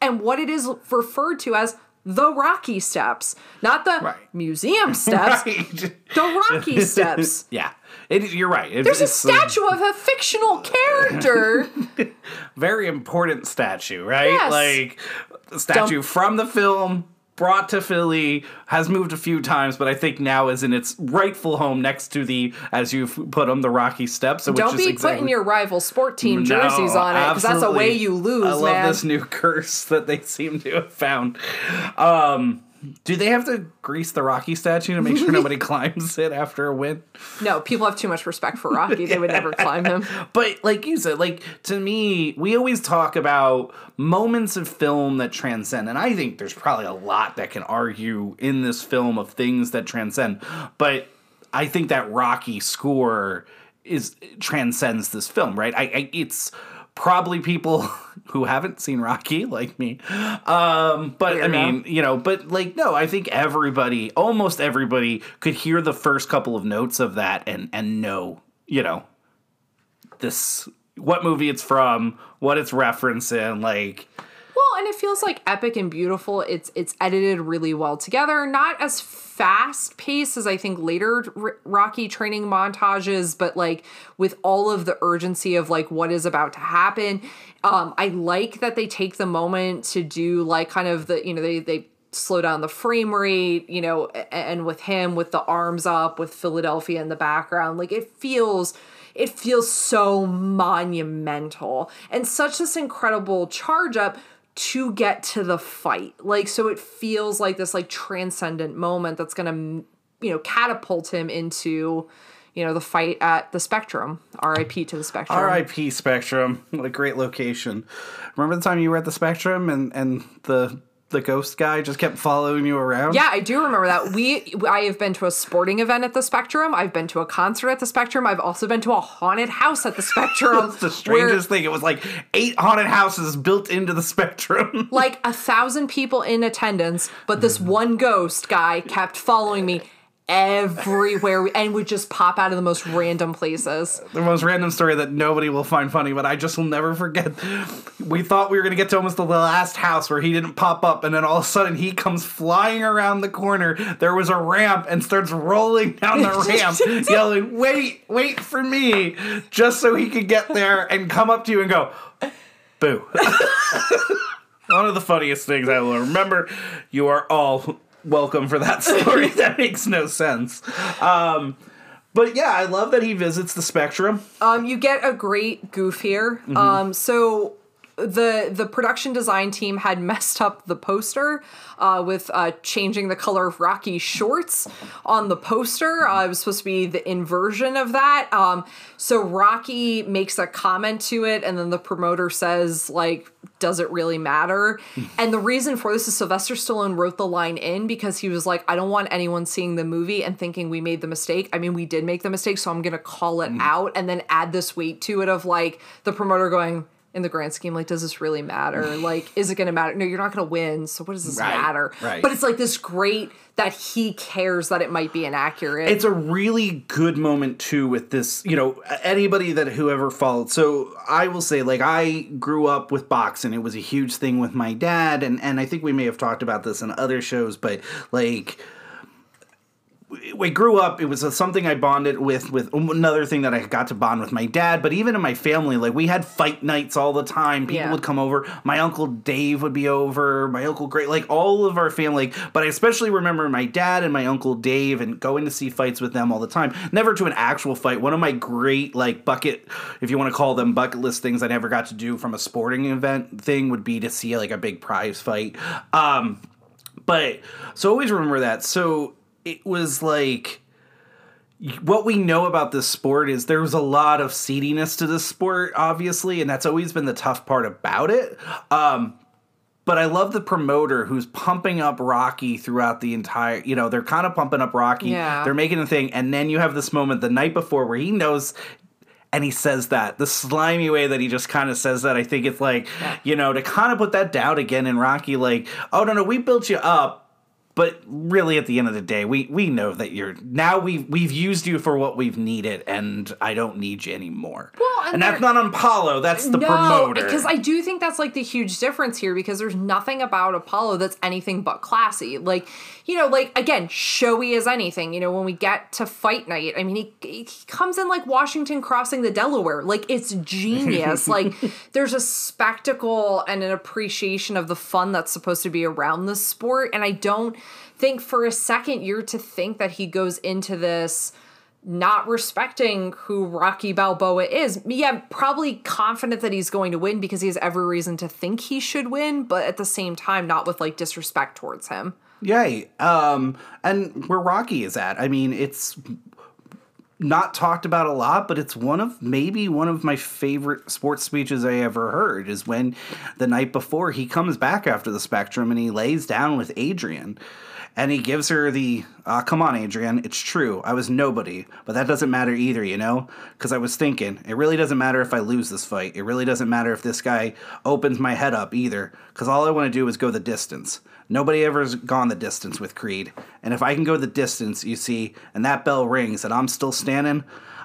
and what it is referred to as the Rocky Steps, not the Right. museum (laughs) steps, Right. the Rocky (laughs) Steps. yeah. It, you're right. It- There's a um, statue of a fictional character. (laughs) very important statue, right? Yes. Like statue Don't- from the film brought to Philly has moved a few times, but I think now is in its rightful home next to the, as you've put them, the Rocky Steps. Which Don't be exactly, putting your rival sport team No, jerseys on it because that's a way you lose, I love man. this new (laughs) curse that they seem to have found. Um, do they have to grease the Rocky statue to make sure nobody (laughs) climbs it after a win? No, people have too much respect for Rocky. They would never climb him. (laughs) But like you said, like to me, we always talk about moments of film that transcend, and I think there's probably a lot that can argue in this film of things that transcend. But I think that Rocky score is transcends this film, right? I, I it's probably people (laughs) who haven't seen Rocky like me. Um, but I Weirdo. mean, you know, but like no, I think everybody, almost everybody could hear the first couple of notes of that and and know, you know, this what movie it's from, what it's referencing, like and it feels like epic and beautiful. It's it's edited really well together. Not as fast paced as I think later R- Rocky training montages, but like with all of the urgency of like what is about to happen. Um, I like that they take the moment to do like kind of the you know they they slow down the frame rate, you know, and with him with the arms up with Philadelphia in the background, like it feels it feels so monumental and such this incredible charge up to get to the fight. Like so it feels like this like transcendent moment that's going to you know catapult him into you know the fight at the Spectrum. R.I.P. to the Spectrum. R.I.P. Spectrum. What a great location. Remember the time you were at the Spectrum and and the the ghost guy just kept following you around? Yeah, I do remember that. We I have been to a sporting event at the Spectrum. I've been to a concert at the Spectrum. I've also been to a haunted house at the Spectrum. (laughs) It's the strangest where, thing. It was like eight haunted houses built into the Spectrum. like a thousand people in attendance, but this mm-hmm. one ghost guy kept following me everywhere and would just pop out of the most random places. The most random story that nobody will find funny, but I just will never forget. We thought we were going to get to almost the last house where he didn't pop up, and then all of a sudden he comes flying around the corner. There was a ramp and starts rolling down the (laughs) ramp, yelling, Wait, wait for me, just so he could get there and come up to you and go, Boo. (laughs) One of the funniest things I will remember. You are all welcome for that (laughs) story. (laughs) that makes no sense. Um, but yeah, I love that he visits the Spectrum. Um, you get a great goof here. Mm-hmm. Um, so the the production design team had (laughs) messed up the poster uh, with uh, changing the color of Rocky's shorts on the poster. Uh, it was supposed to be the inversion of that. Um, so Rocky makes a comment to it, and then the promoter says, like, does it really matter? (laughs) and the reason for this is Sylvester Stallone wrote the line in because he was like, I don't want anyone seeing the movie and thinking we made the mistake. I mean, we did make the mistake, so I'm going to call it mm. out and then add this weight to it of like the promoter going, in the grand scheme like does this really matter? (laughs) Like is it going to matter? No you're not going to win so what does this right, matter? right. but it's like this great that he cares that it might be inaccurate. It's a really good moment too with this you know anybody that whoever followed. So i will say like i grew up with boxing. It was a huge thing with my dad and and i think we may have talked about this in other shows but like we grew up it was a, something i bonded with with another thing that i got to bond with my dad but even in my family like we had fight nights all the time. People yeah. would come over. My uncle dave would be over. My uncle great like all of our family. But i especially remember my dad and my uncle dave and going to see fights with them all the time. Never to an actual fight. One of my great like bucket if you want to call them bucket list things i never got to do from a sporting event thing would be to see like a big prize fight. Um but so always remember that. So it was like what we know about this sport is there was a lot of seediness to this sport, obviously, and that's always been the tough part about it. Um, but I love the promoter who's pumping up Rocky throughout the entire. You know, they're kind of pumping up Rocky. Yeah. They're making a thing, and then you have this moment the night before where he knows and he says that the slimy way that he just kind of says that i think it's like yeah. you know to kind of put that doubt again in rocky like oh no no we built you up but really at the end of the day we we know that you're now we've we've used you for what we've needed and i don't need you anymore. Well and, and that's not on apollo that's the no, promoter. because i do think that's like the huge difference here because there's nothing about apollo that's anything but classy. Like you know like again showy as anything you know when we get to fight night i mean he, he comes in like washington crossing the delaware like it's genius (laughs) like there's a spectacle and an appreciation of the fun that's supposed to be around the sport and i don't think for a second you're to think that he goes into this not respecting who Rocky Balboa is. Yeah, probably confident that he's going to win because he has every reason to think he should win, but at the same time, not with like disrespect towards him. Yay. Um, and where Rocky is at, I mean, it's not talked about a lot, but it's one of maybe one of my favorite sports speeches I ever heard is when the night before he comes back after the spectrum and he lays down with Adrian and he gives her the uh, come on adrian it's true. I was nobody but that doesn't matter either you know? Because i was thinking it really doesn't matter if i lose this fight. It really doesn't matter if this guy opens my head up either. Because all i want to do is go the distance nobody ever's gone the distance with creed and if i can go the distance you see and that bell rings and i'm still standing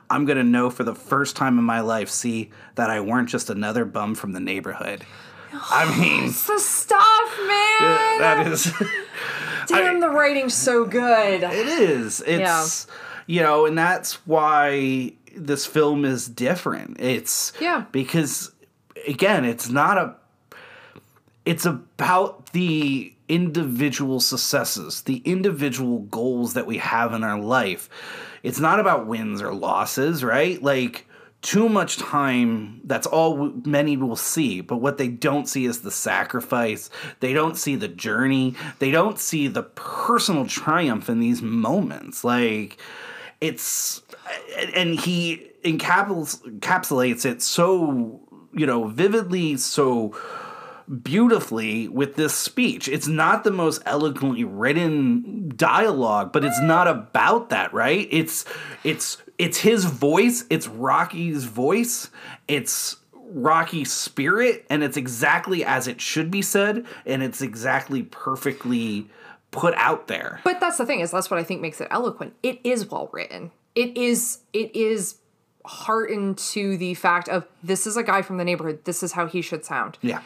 i'm going to know for the first time in my life see that i weren't just another bum from the neighborhood I (sighs) mean, It's the stuff, man. that is. (laughs) Damn, the writing's so good. It is. It's you know, and that's why this film is different. It's Yeah. because again, it's not a it's about the individual successes, the individual goals that we have in our life. It's not about wins or losses, right? Like too much time that's all many will see but what they don't see is the sacrifice they don't see the journey they don't see the personal triumph in these moments like it's and he encapsulates it so you know vividly so beautifully with this speech. It's not the most eloquently written dialogue, but it's not about that, right? It's it's it's his voice, it's Rocky's voice, it's Rocky's spirit, and it's exactly as it should be said, and it's exactly perfectly put out there. But that's the thing is that's what I think makes it eloquent. It is well written. It is it is heartened to the fact of this is a guy from the neighborhood. This is how he should sound. Yeah.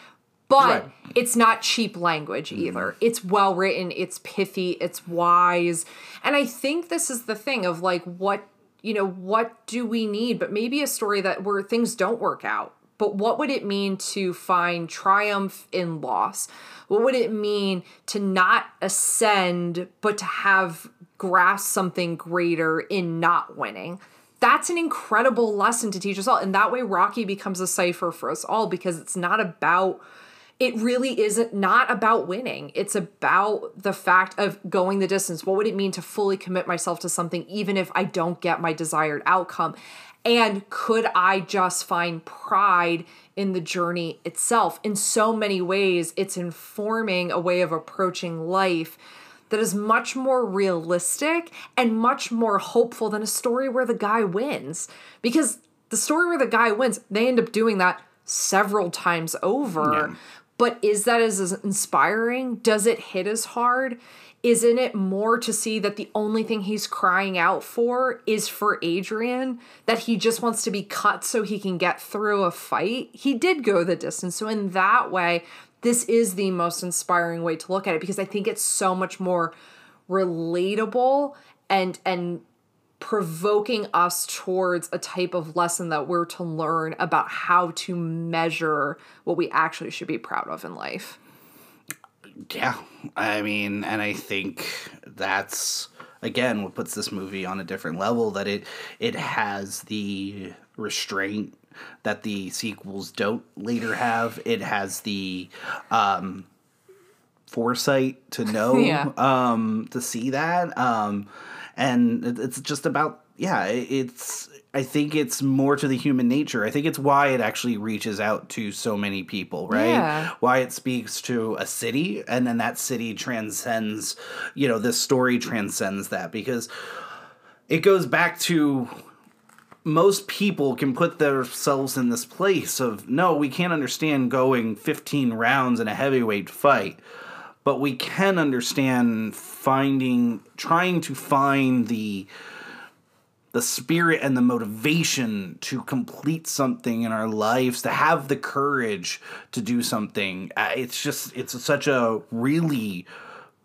But Right. Mm-hmm. it's not cheap language either. It's well written, it's pithy, it's wise. And I think this is the thing of like what, you know, what do we need? But maybe a story that where things don't work out. But what would it mean to find triumph in loss? What would it mean to not ascend, but to have grasp something greater in not winning? That's an incredible lesson to teach us all. And that way, Rocky becomes a cipher for us all because it's not about it really isn't not about winning. It's about the fact of going the distance. What would it mean to fully commit myself to something, even if I don't get my desired outcome? And could I just find pride in the journey itself? In so many ways, it's informing a way of approaching life that is much more realistic and much more hopeful than a story where the guy wins. Because the story where the guy wins, they end up doing that several times over. But is that as inspiring? Does it hit as hard? Isn't it more to see that the only thing he's crying out for is for Adrian? That he just wants to be cut so he can get through a fight? He did go the distance. So, in that way, this is the most inspiring way to look at it because I think it's so much more relatable and and provoking us towards a type of lesson that we're to learn about how to measure what we actually should be proud of in life. Yeah, I mean, and I think that's again what puts this movie on a different level. That it it has the restraint that the sequels don't later have. It has the um, foresight to (laughs) know, Yeah. um, to see that, um, and it's just about yeah. It's I think it's more to the human nature. I think it's why it actually reaches out to so many people, right? Yeah. why it speaks to a city and then that city transcends you know this story transcends that because it goes back to most people can put themselves in this place of no we can't understand going 15 rounds in a heavyweight fight but we can understand finding trying to find the the spirit and the motivation to complete something in our lives to have the courage to do something Uh, it's just it's such a really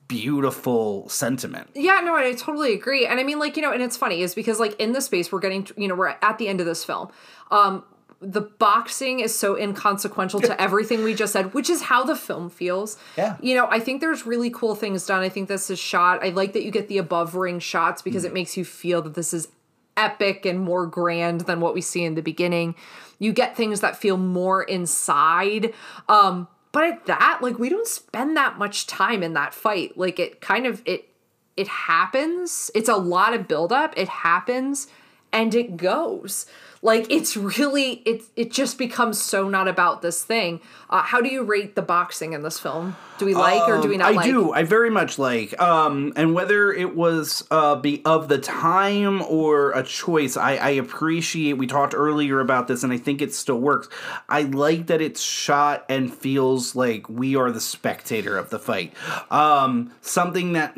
beautiful sentiment Yeah, no, I totally agree. And I mean, like, you know, and it's funny is because, like, in the space, we're getting, you know, we're at the end of this film. Um, the boxing is so inconsequential to everything we just said, which is how the film feels. Yeah. You know, I think there's really cool things done. I think this is shot. I like that you get the above ring shots because it makes you feel that this is epic and more grand than what we see in the beginning. You get things that feel more inside. Um, but at that, like we don't spend that much time in that fight. Like it kind of it it happens. It's a lot of buildup. It happens and it goes. Like it's really it it just becomes so not about this thing. Uh, how do you rate the boxing in this film? Do we like or do we not Um, I like? do. I very much like. Um, and whether it was uh, be of the time or a choice, I, I appreciate. We talked earlier about this, and I think it still works. I like that it's shot and feels like we are the spectator of the fight. Um, something that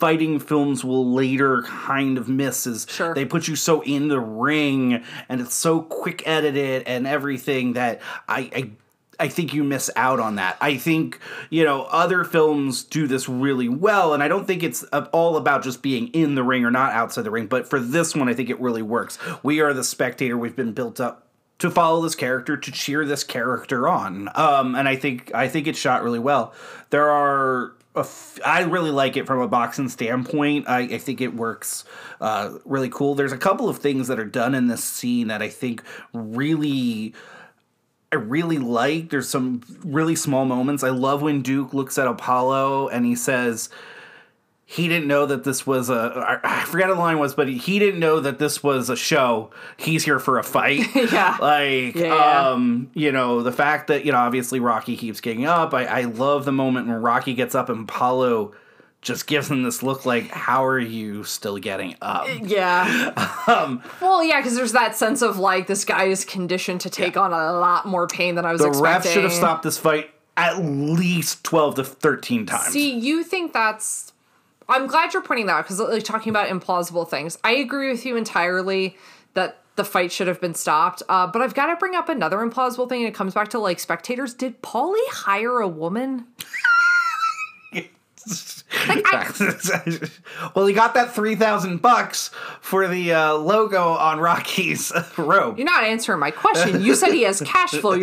fighting films will later kind of miss is Sure. they put you so in the ring, and it's so quick edited and everything that I. I I think you miss out on that. I think, you know, other films do this really well, and I don't think it's all about just being in the ring or not outside the ring, but for this one, I think it really works. We are the spectator, we've been built up to follow this character, to cheer this character on. Um, and I think I think it's shot really well. There are I really like it from a boxing standpoint. I, I think it works uh, really cool. There's a couple of things that are done in this scene that I think really I really like. There's some really small moments. I love when Duke looks at Apollo and he says he didn't know that this was a I forget what the line was, but he didn't know that this was a show. He's here for a fight. (laughs) yeah. Like Yeah. um, you know, the fact that, you know, obviously Rocky keeps getting up. I, I love the moment when Rocky gets up and Apollo just gives him this look like, How are you still getting up? Yeah. (laughs) Um, well, yeah, because there's that sense of like this guy is conditioned to take on a lot more pain than I was the expecting. ref should have stopped this fight at least twelve to thirteen times. See, you think that's. I'm glad you're pointing that out because like talking about implausible things. I agree with you entirely that the fight should have been stopped. Uh, but I've got to bring up another implausible thing, and it comes back to like spectators. Did Paulie hire a woman? (laughs) (laughs) well, he got that three thousand bucks for the uh, logo on Rocky's (laughs) robe. You're not answering my question. You said he has cash flow,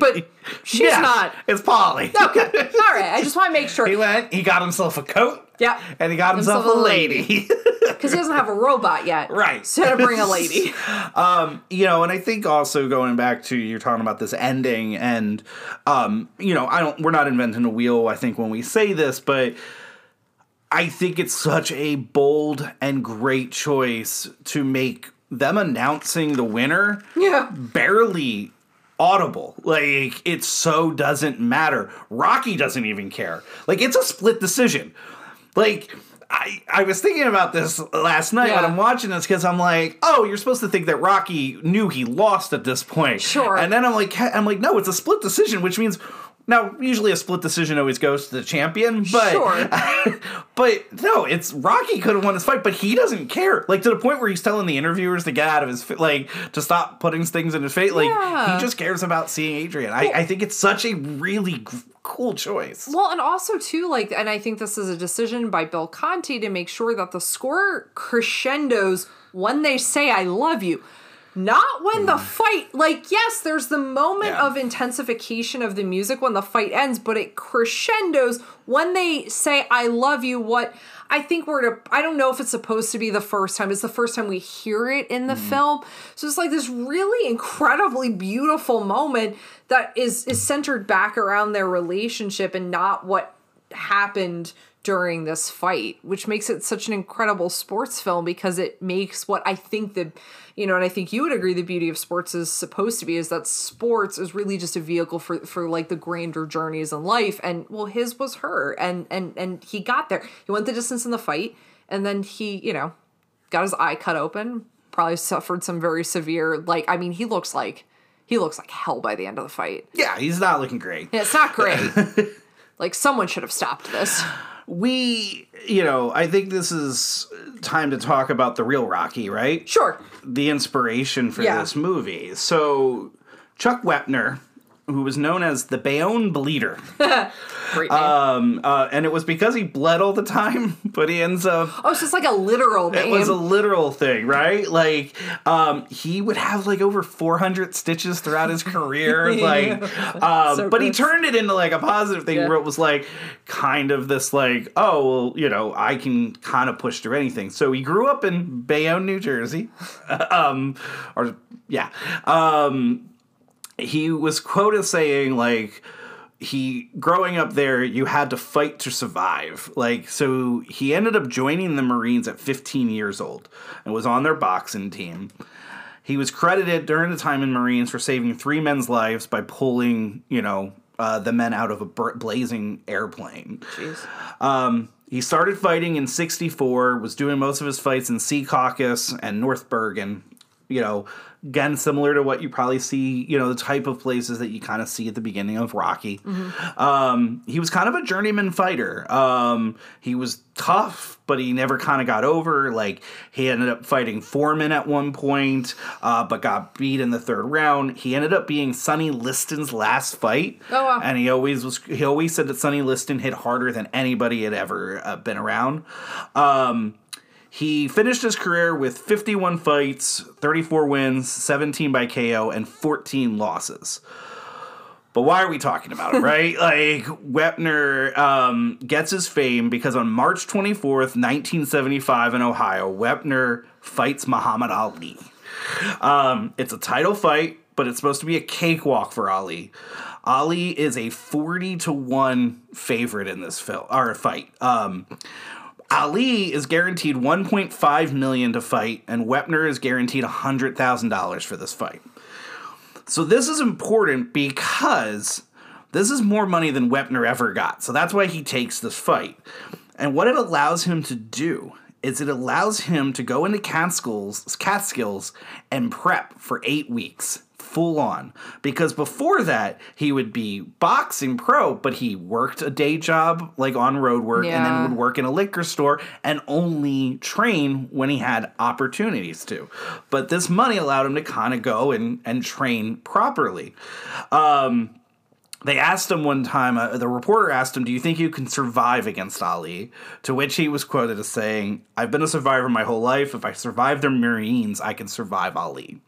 but she's Yeah, not. It's Paulie. Okay, all right. I just want to make sure. He went. He got himself a coat. Yeah. And he got himself, Himself a lady. because (laughs) he doesn't have a robot yet. (laughs) Right. So to bring a lady. (laughs) you know, and I think also going back to you're talking about this ending, and um, you know, I don't. We're not inventing a wheel. I think when we say this, but I think it's such a bold and great choice to make them announcing the winner yeah. barely audible. Like it so doesn't matter. Rocky doesn't even care. Like it's a split decision. Like I, I was thinking about this last night when I'm watching this because I'm like, oh, you're supposed to think that Rocky knew he lost at this point. Sure. And then I'm like, I'm like, no, it's a split decision, which means now usually a split decision always goes to the champion, but Sure. (laughs) but no, it's Rocky could have won this fight, but he doesn't care. Like to the point where he's telling the interviewers to get out of his like to stop putting things in his face. Like Yeah. he just cares about seeing Adrian. I, I think it's such a really cool choice. Well, and also too, like, and I think this is a decision by Bill Conti to make sure that the score crescendos when they say "I love you." Not when the mm. fight, like, yes, there's the moment Yeah. of intensification of the music when the fight ends, but it crescendos when they say "I love you." What I think we're to, I don't know if it's supposed to be the first time. It's the first time we hear it in the mm. film, so it's like this really incredibly beautiful moment that is is centered back around their relationship and not what happened during this fight, which makes it such an incredible sports film because it makes what I think the, you know, and I think you would agree the beauty of sports is supposed to be is that sports is really just a vehicle for for like the grander journeys in life. And well, his was her, and and and he got there. He went the distance in the fight, and then he, you know, got his eye cut open. Probably suffered some very severe, like I mean, he looks like he looks like hell by the end of the fight. Yeah, he's not looking great. And it's not great. (laughs) like someone should have stopped this. We, you know, I think this is time to talk about the real Rocky, right? Sure. the inspiration for Yeah. this movie. So Chuck Wepner, who was known as the Bayonne Bleeder, (laughs) Great name. um, uh, and it was because he bled all the time, (laughs) but he ends up. oh, it's just like a literal name. It was a literal thing, right? Like, um, he would have like over 400 stitches throughout his career. (laughs) Like, um, So but he turned it into like a positive thing Yeah. where it was like kind of this, like, oh, well, you know, I can kind of push through anything. So he grew up in Bayonne, New Jersey. um, or, yeah. Um, he was quoted saying, like, he growing up there you had to fight to survive. Like so he ended up joining the marines at 15 years old and was on their boxing team. He was credited during the time in marines for saving three men's lives by pulling you know uh, the men out of a blazing airplane. Jeez. um, he started fighting in 64 was doing most of his fights in Secaucus and north bergen you know, again, similar to what you probably see, you know, the type of places that you kind of see at the beginning of Rocky. Um, he was kind of a journeyman fighter. Um, he was tough, but he never kind of got over. Like, he ended up fighting Foreman at one point, uh, but got beat in the third round. He ended up being Sonny Liston's last fight. Oh, wow. And he always was, he always said that Sonny Liston hit harder than anybody had ever uh, been around. Um, he finished his career with 51 fights, 34 wins, 17 by KO, and 14 losses. But why are we talking about it, (laughs) right? like, Wepner um, gets his fame because on March 24th, 1975, in Ohio, Wepner fights Muhammad Ali. Um, it's a title fight, but it's supposed to be a cakewalk for Ali. Ali is a 40 to 1 favorite in this film or fight. Um, Ali is guaranteed 1.5 million to fight, and Wepner is guaranteed $100,000 for this fight. So this is important because this is more money than Wepner ever got. So that's why he takes this fight. And what it allows him to do is it allows him to go into Catskills, Catskills and prep for eight weeks, full on. Because before that, he would be boxing pro, but he worked a day job, like on road work, and then would work in a liquor store and only train when he had opportunities to. But this money allowed him to kind of go and, and train properly. Um, they asked him one time, uh, the reporter asked him, Do you think you can survive against Ali? To which he was quoted as saying, I've been a survivor my whole life. If I survive the Marines, I can survive Ali.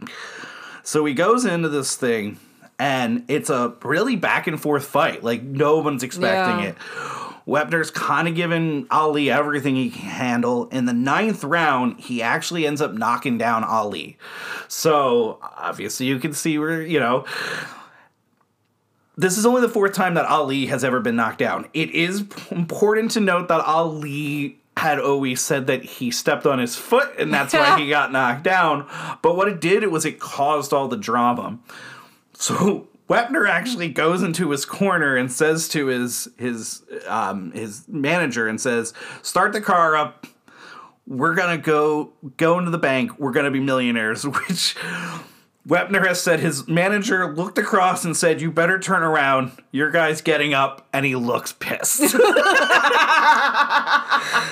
So he goes into this thing, and it's a really back and forth fight. Like, no one's expecting Yeah. it. Wepner's kind of giving Ali everything he can handle. In the ninth round, he actually ends up knocking down Ali. So obviously, you can see where, you know, this is only the fourth time that Ali has ever been knocked down. It is important to note that Ali had always said that he stepped on his foot and that's why he (laughs) got knocked down. But what it did was it caused all the drama. So Wepner actually goes into his corner and says to his his um, his manager and says, "Start the car up. We're gonna go go into the bank. We're gonna be millionaires." (laughs) Which Wepner has said his manager looked across and said, "You better turn around. Your guy's getting up," and he looks pissed. (laughs)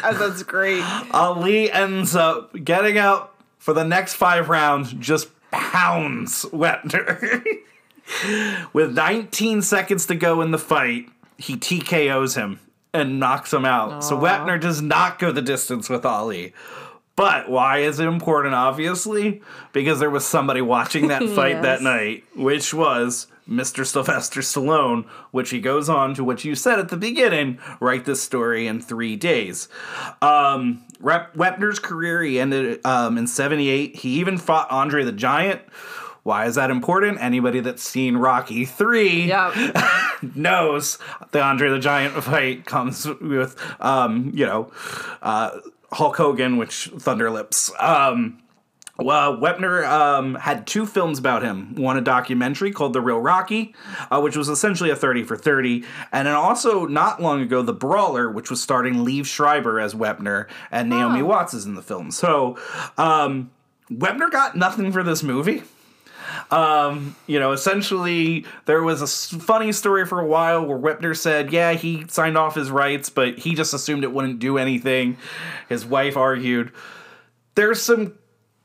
That's great. Ali ends up getting up for the next five rounds, just pounds Wepner. (laughs) With 19 seconds to go in the fight, he TKOs him and knocks him out. So Wepner does not go the distance with Ali. But why is it important? Obviously, because there was somebody watching that (laughs) fight that night, which was Mr. Sylvester Stallone, which he goes on to what you said at the beginning write this story in three days. Um, Rep- Wepner's career, he ended um, in 78. He even fought Andre the Giant. Why is that important? Anybody that's seen Rocky 3 Yeah. (laughs) knows the Andre the Giant fight comes with, um, you know, uh, Hulk Hogan, which Thunderlips. Um, well, Wepner um, had two films about him. One a documentary called The Real Rocky, uh, which was essentially a 30 for 30. And then also, not long ago, The Brawler, which was starring Liev Schreiber as Wepner, and Naomi Oh. Watts is in the film. So, um, Wepner got nothing for this movie. Um, you know, essentially, there was a funny story for a while where Wepner said, yeah, he signed off his rights, but he just assumed it wouldn't do anything. His wife argued. There's some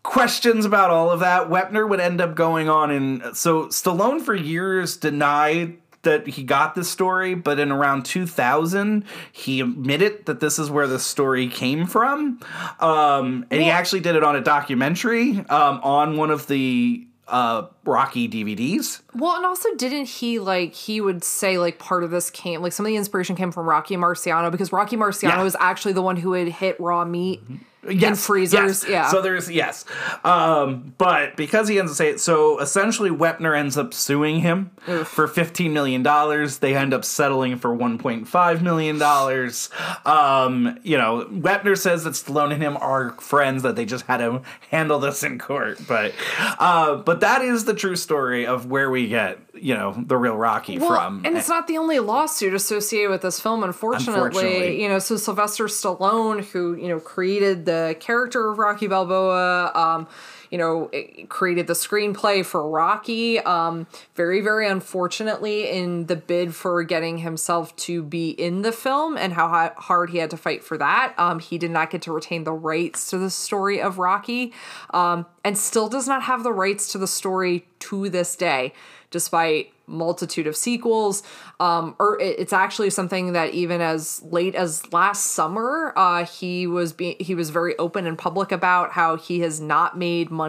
questions about all of that. Wepner would end up going on, and so Stallone for years denied that he got this story, but in around 2000, he admitted that this is where the story came from. Um, and he actually did it on a documentary um, on one of the uh, Rocky DVDs. Well, and also didn't he like he would say like part of this came like some of the inspiration came from Rocky Marciano because Rocky Marciano Yeah. was actually the one who had hit raw meat in Yes, freezers. yes. Yeah. So there's yes, um, but because he ends up saying so, essentially Wepner ends up suing him for fifteen million dollars. They end up settling for one point five million dollars. Um, you know, Wepner says that Stallone and him are friends that they just had to handle this in court. But uh, but that is the true story of where we get you know the real Rocky Well, from. and it's not the only lawsuit associated with this film, unfortunately. Unfortunately. You know, so Sylvester Stallone, who, you know, created the character of Rocky Balboa, um, you know, created the screenplay for Rocky. Um, very, very unfortunately, in the bid for getting himself to be in the film and how hard he had to fight for that, um, he did not get to retain the rights to the story of Rocky um, and still does not have the rights to the story to this day, despite multitude of sequels. Um, or it's actually something that even as late as last summer, uh, he was he was very open and public about how he has not made money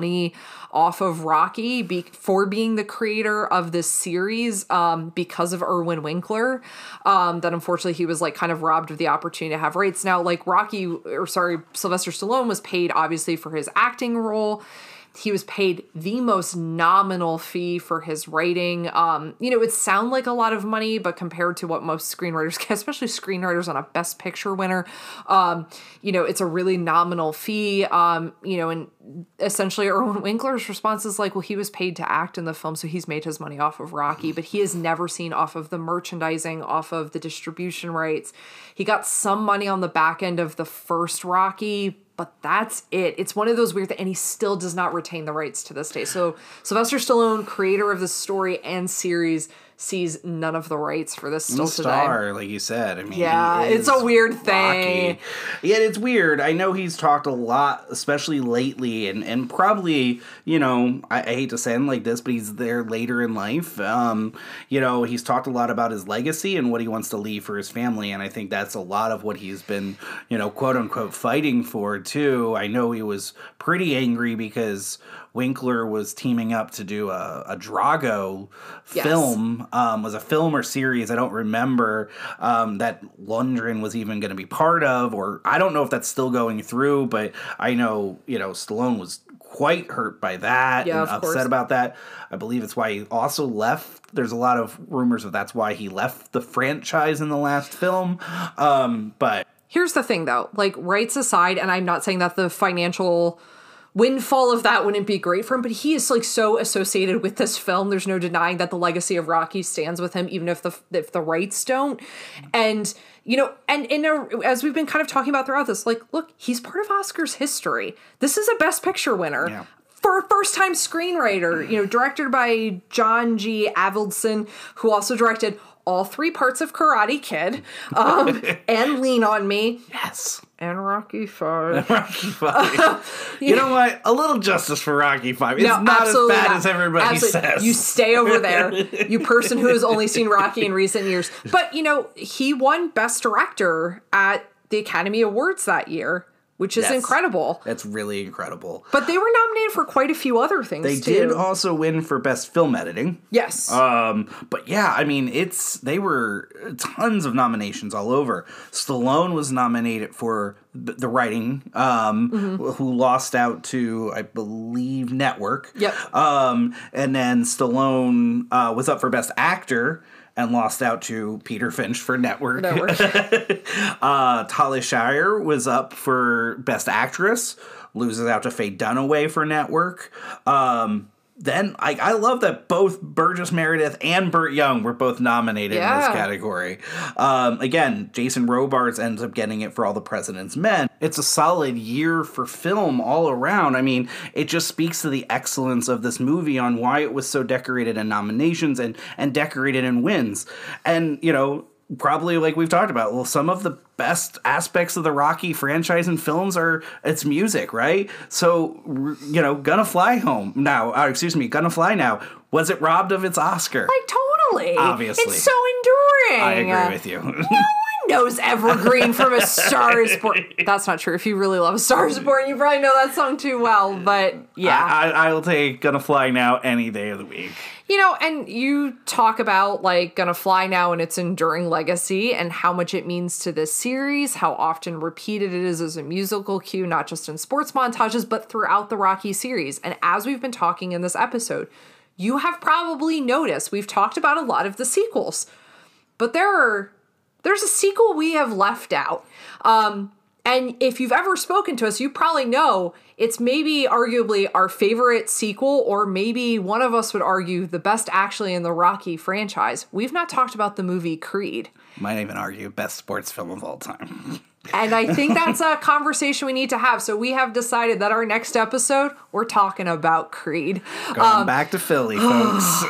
off of Rocky be- for being the creator of this series um, because of Irwin Winkler. Um, that unfortunately he was like kind of robbed of the opportunity to have rights. Now, like Rocky, or sorry, Sylvester Stallone was paid obviously for his acting role he was paid the most nominal fee for his writing. Um, you know, it sound like a lot of money, but compared to what most screenwriters (laughs) get, especially screenwriters on a Best Picture winner, um, you know, it's a really nominal fee. Um, you know, and essentially Irwin Winkler's response is like, well, he was paid to act in the film, so he's made his money off of Rocky, but he has never seen off of the merchandising, off of the distribution rights. He got some money on the back end of the first Rocky, but that's it. It's one of those weird things, and he still does not retain the rights to this day. So Sylvester Stallone, creator of the story and series, sees none of the rights for this still star, today. like you said. I mean, yeah, it's a weird thing. Rocky. Yeah, it's weird. I know he's talked a lot, especially lately, and and probably you know I, I hate to sound like this, but he's there later in life. Um, you know, he's talked a lot about his legacy and what he wants to leave for his family, and I think that's a lot of what he's been you know quote unquote fighting for too. I know he was pretty angry because Winkler was teaming up to do a, a Drago yes. film. Um, was a film or series I don't remember um, that Lundgren was even going to be part of, or I don't know if that's still going through. But I know you know Stallone was quite hurt by that yeah, and upset course. about that. I believe it's why he also left. There's a lot of rumors of that's why he left the franchise in the last film. Um, but here's the thing, though, like rights aside, and I'm not saying that the financial windfall of that wouldn't be great for him but he is like so associated with this film. There's no denying that the legacy of rocky stands with him even if the if the rights don't. And you know and in a, as we've been kind of talking about throughout this like look he's part of oscars history. This is a best picture winner. Yeah. For a first time screenwriter, (clears throat) you know, directed by John G. Avildsen, who also directed all three parts of Karate Kid um, (laughs) and Lean on Me. Yes and Rocky Five. Rocky Five. (laughs) you know what? A little justice for Rocky Five. It's no, not as bad not. as everybody absolutely. says. You stay over there, (laughs) you person who has only seen Rocky in recent years. But you know, he won Best Director at the Academy Awards that year which is yes. incredible. That's really incredible. But they were nominated for quite a few other things. They too. did also win for best film editing. Yes. Um, but yeah, I mean, it's they were tons of nominations all over. Stallone was nominated for the writing, um, mm-hmm. who lost out to I believe Network. Yep. Um, and then Stallone uh, was up for best actor and lost out to Peter Finch for Network. Network. (laughs) uh, Talia Shire was up for Best Actress, loses out to Faye Dunaway for Network. Um, then I, I love that both Burgess Meredith and Burt Young were both nominated yeah. in this category. Um, again, Jason Robards ends up getting it for All the President's Men. It's a solid year for film all around. I mean, it just speaks to the excellence of this movie on why it was so decorated in nominations and and decorated in wins. And you know, probably like we've talked about well some of the best aspects of the rocky franchise and films are its music right? So you know gonna fly home now uh, excuse me gonna fly now was it robbed of its oscar? Like totally. Obviously. it's so enduring. I agree with you knows Evergreen from A Star Is Born. (laughs) That's not true. If you really love A Star Is Born, you probably know that song too well. But yeah, I, I, I'll take "Gonna Fly Now" any day of the week. You know, and you talk about like Gonna Fly Now and its enduring legacy and how much it means to this series, how often repeated it is as a musical cue, not just in sports montages, but throughout the Rocky series. And as we've been talking in this episode, you have probably noticed we've talked about a lot of the sequels, but there are there's a sequel we have left out. Um, and if you've ever spoken to us, you probably know it's maybe arguably our favorite sequel, or maybe one of us would argue the best actually in the Rocky franchise. We've not talked about the movie Creed. Might even argue best sports film of all time. (laughs) And I think that's a conversation we need to have. So we have decided that our next episode, we're talking about Creed. Going um, back to Philly, (gasps) folks.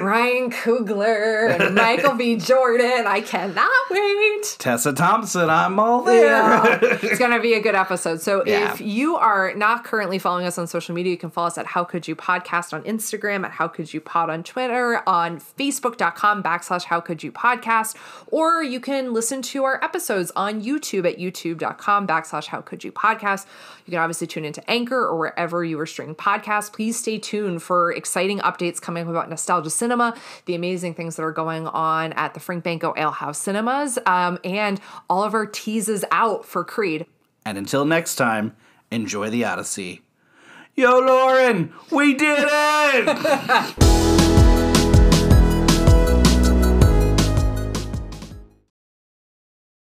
Ryan Coogler and (laughs) Michael B. Jordan. I cannot wait. Tessa Thompson, I'm all there. Yeah. (laughs) It's going to be a good episode. So yeah. if you are not currently following us on social media, you can follow us at How Could You Podcast on Instagram, at How Could You Pod on Twitter, on Facebook.com backslash How Could You Podcast, or you can listen to our episodes on YouTube at youtube.com backslash How Could You Podcast. You can obviously tune into Anchor or wherever you are streaming podcasts. Please stay tuned for exciting updates coming up about Nostalgia Cinema, the amazing things that are going on at the Frank Banko Ale House Cinemas, um, and all of our teases out for Creed. And until next time, enjoy the Odyssey. Yo, Lauren, we did it! (laughs)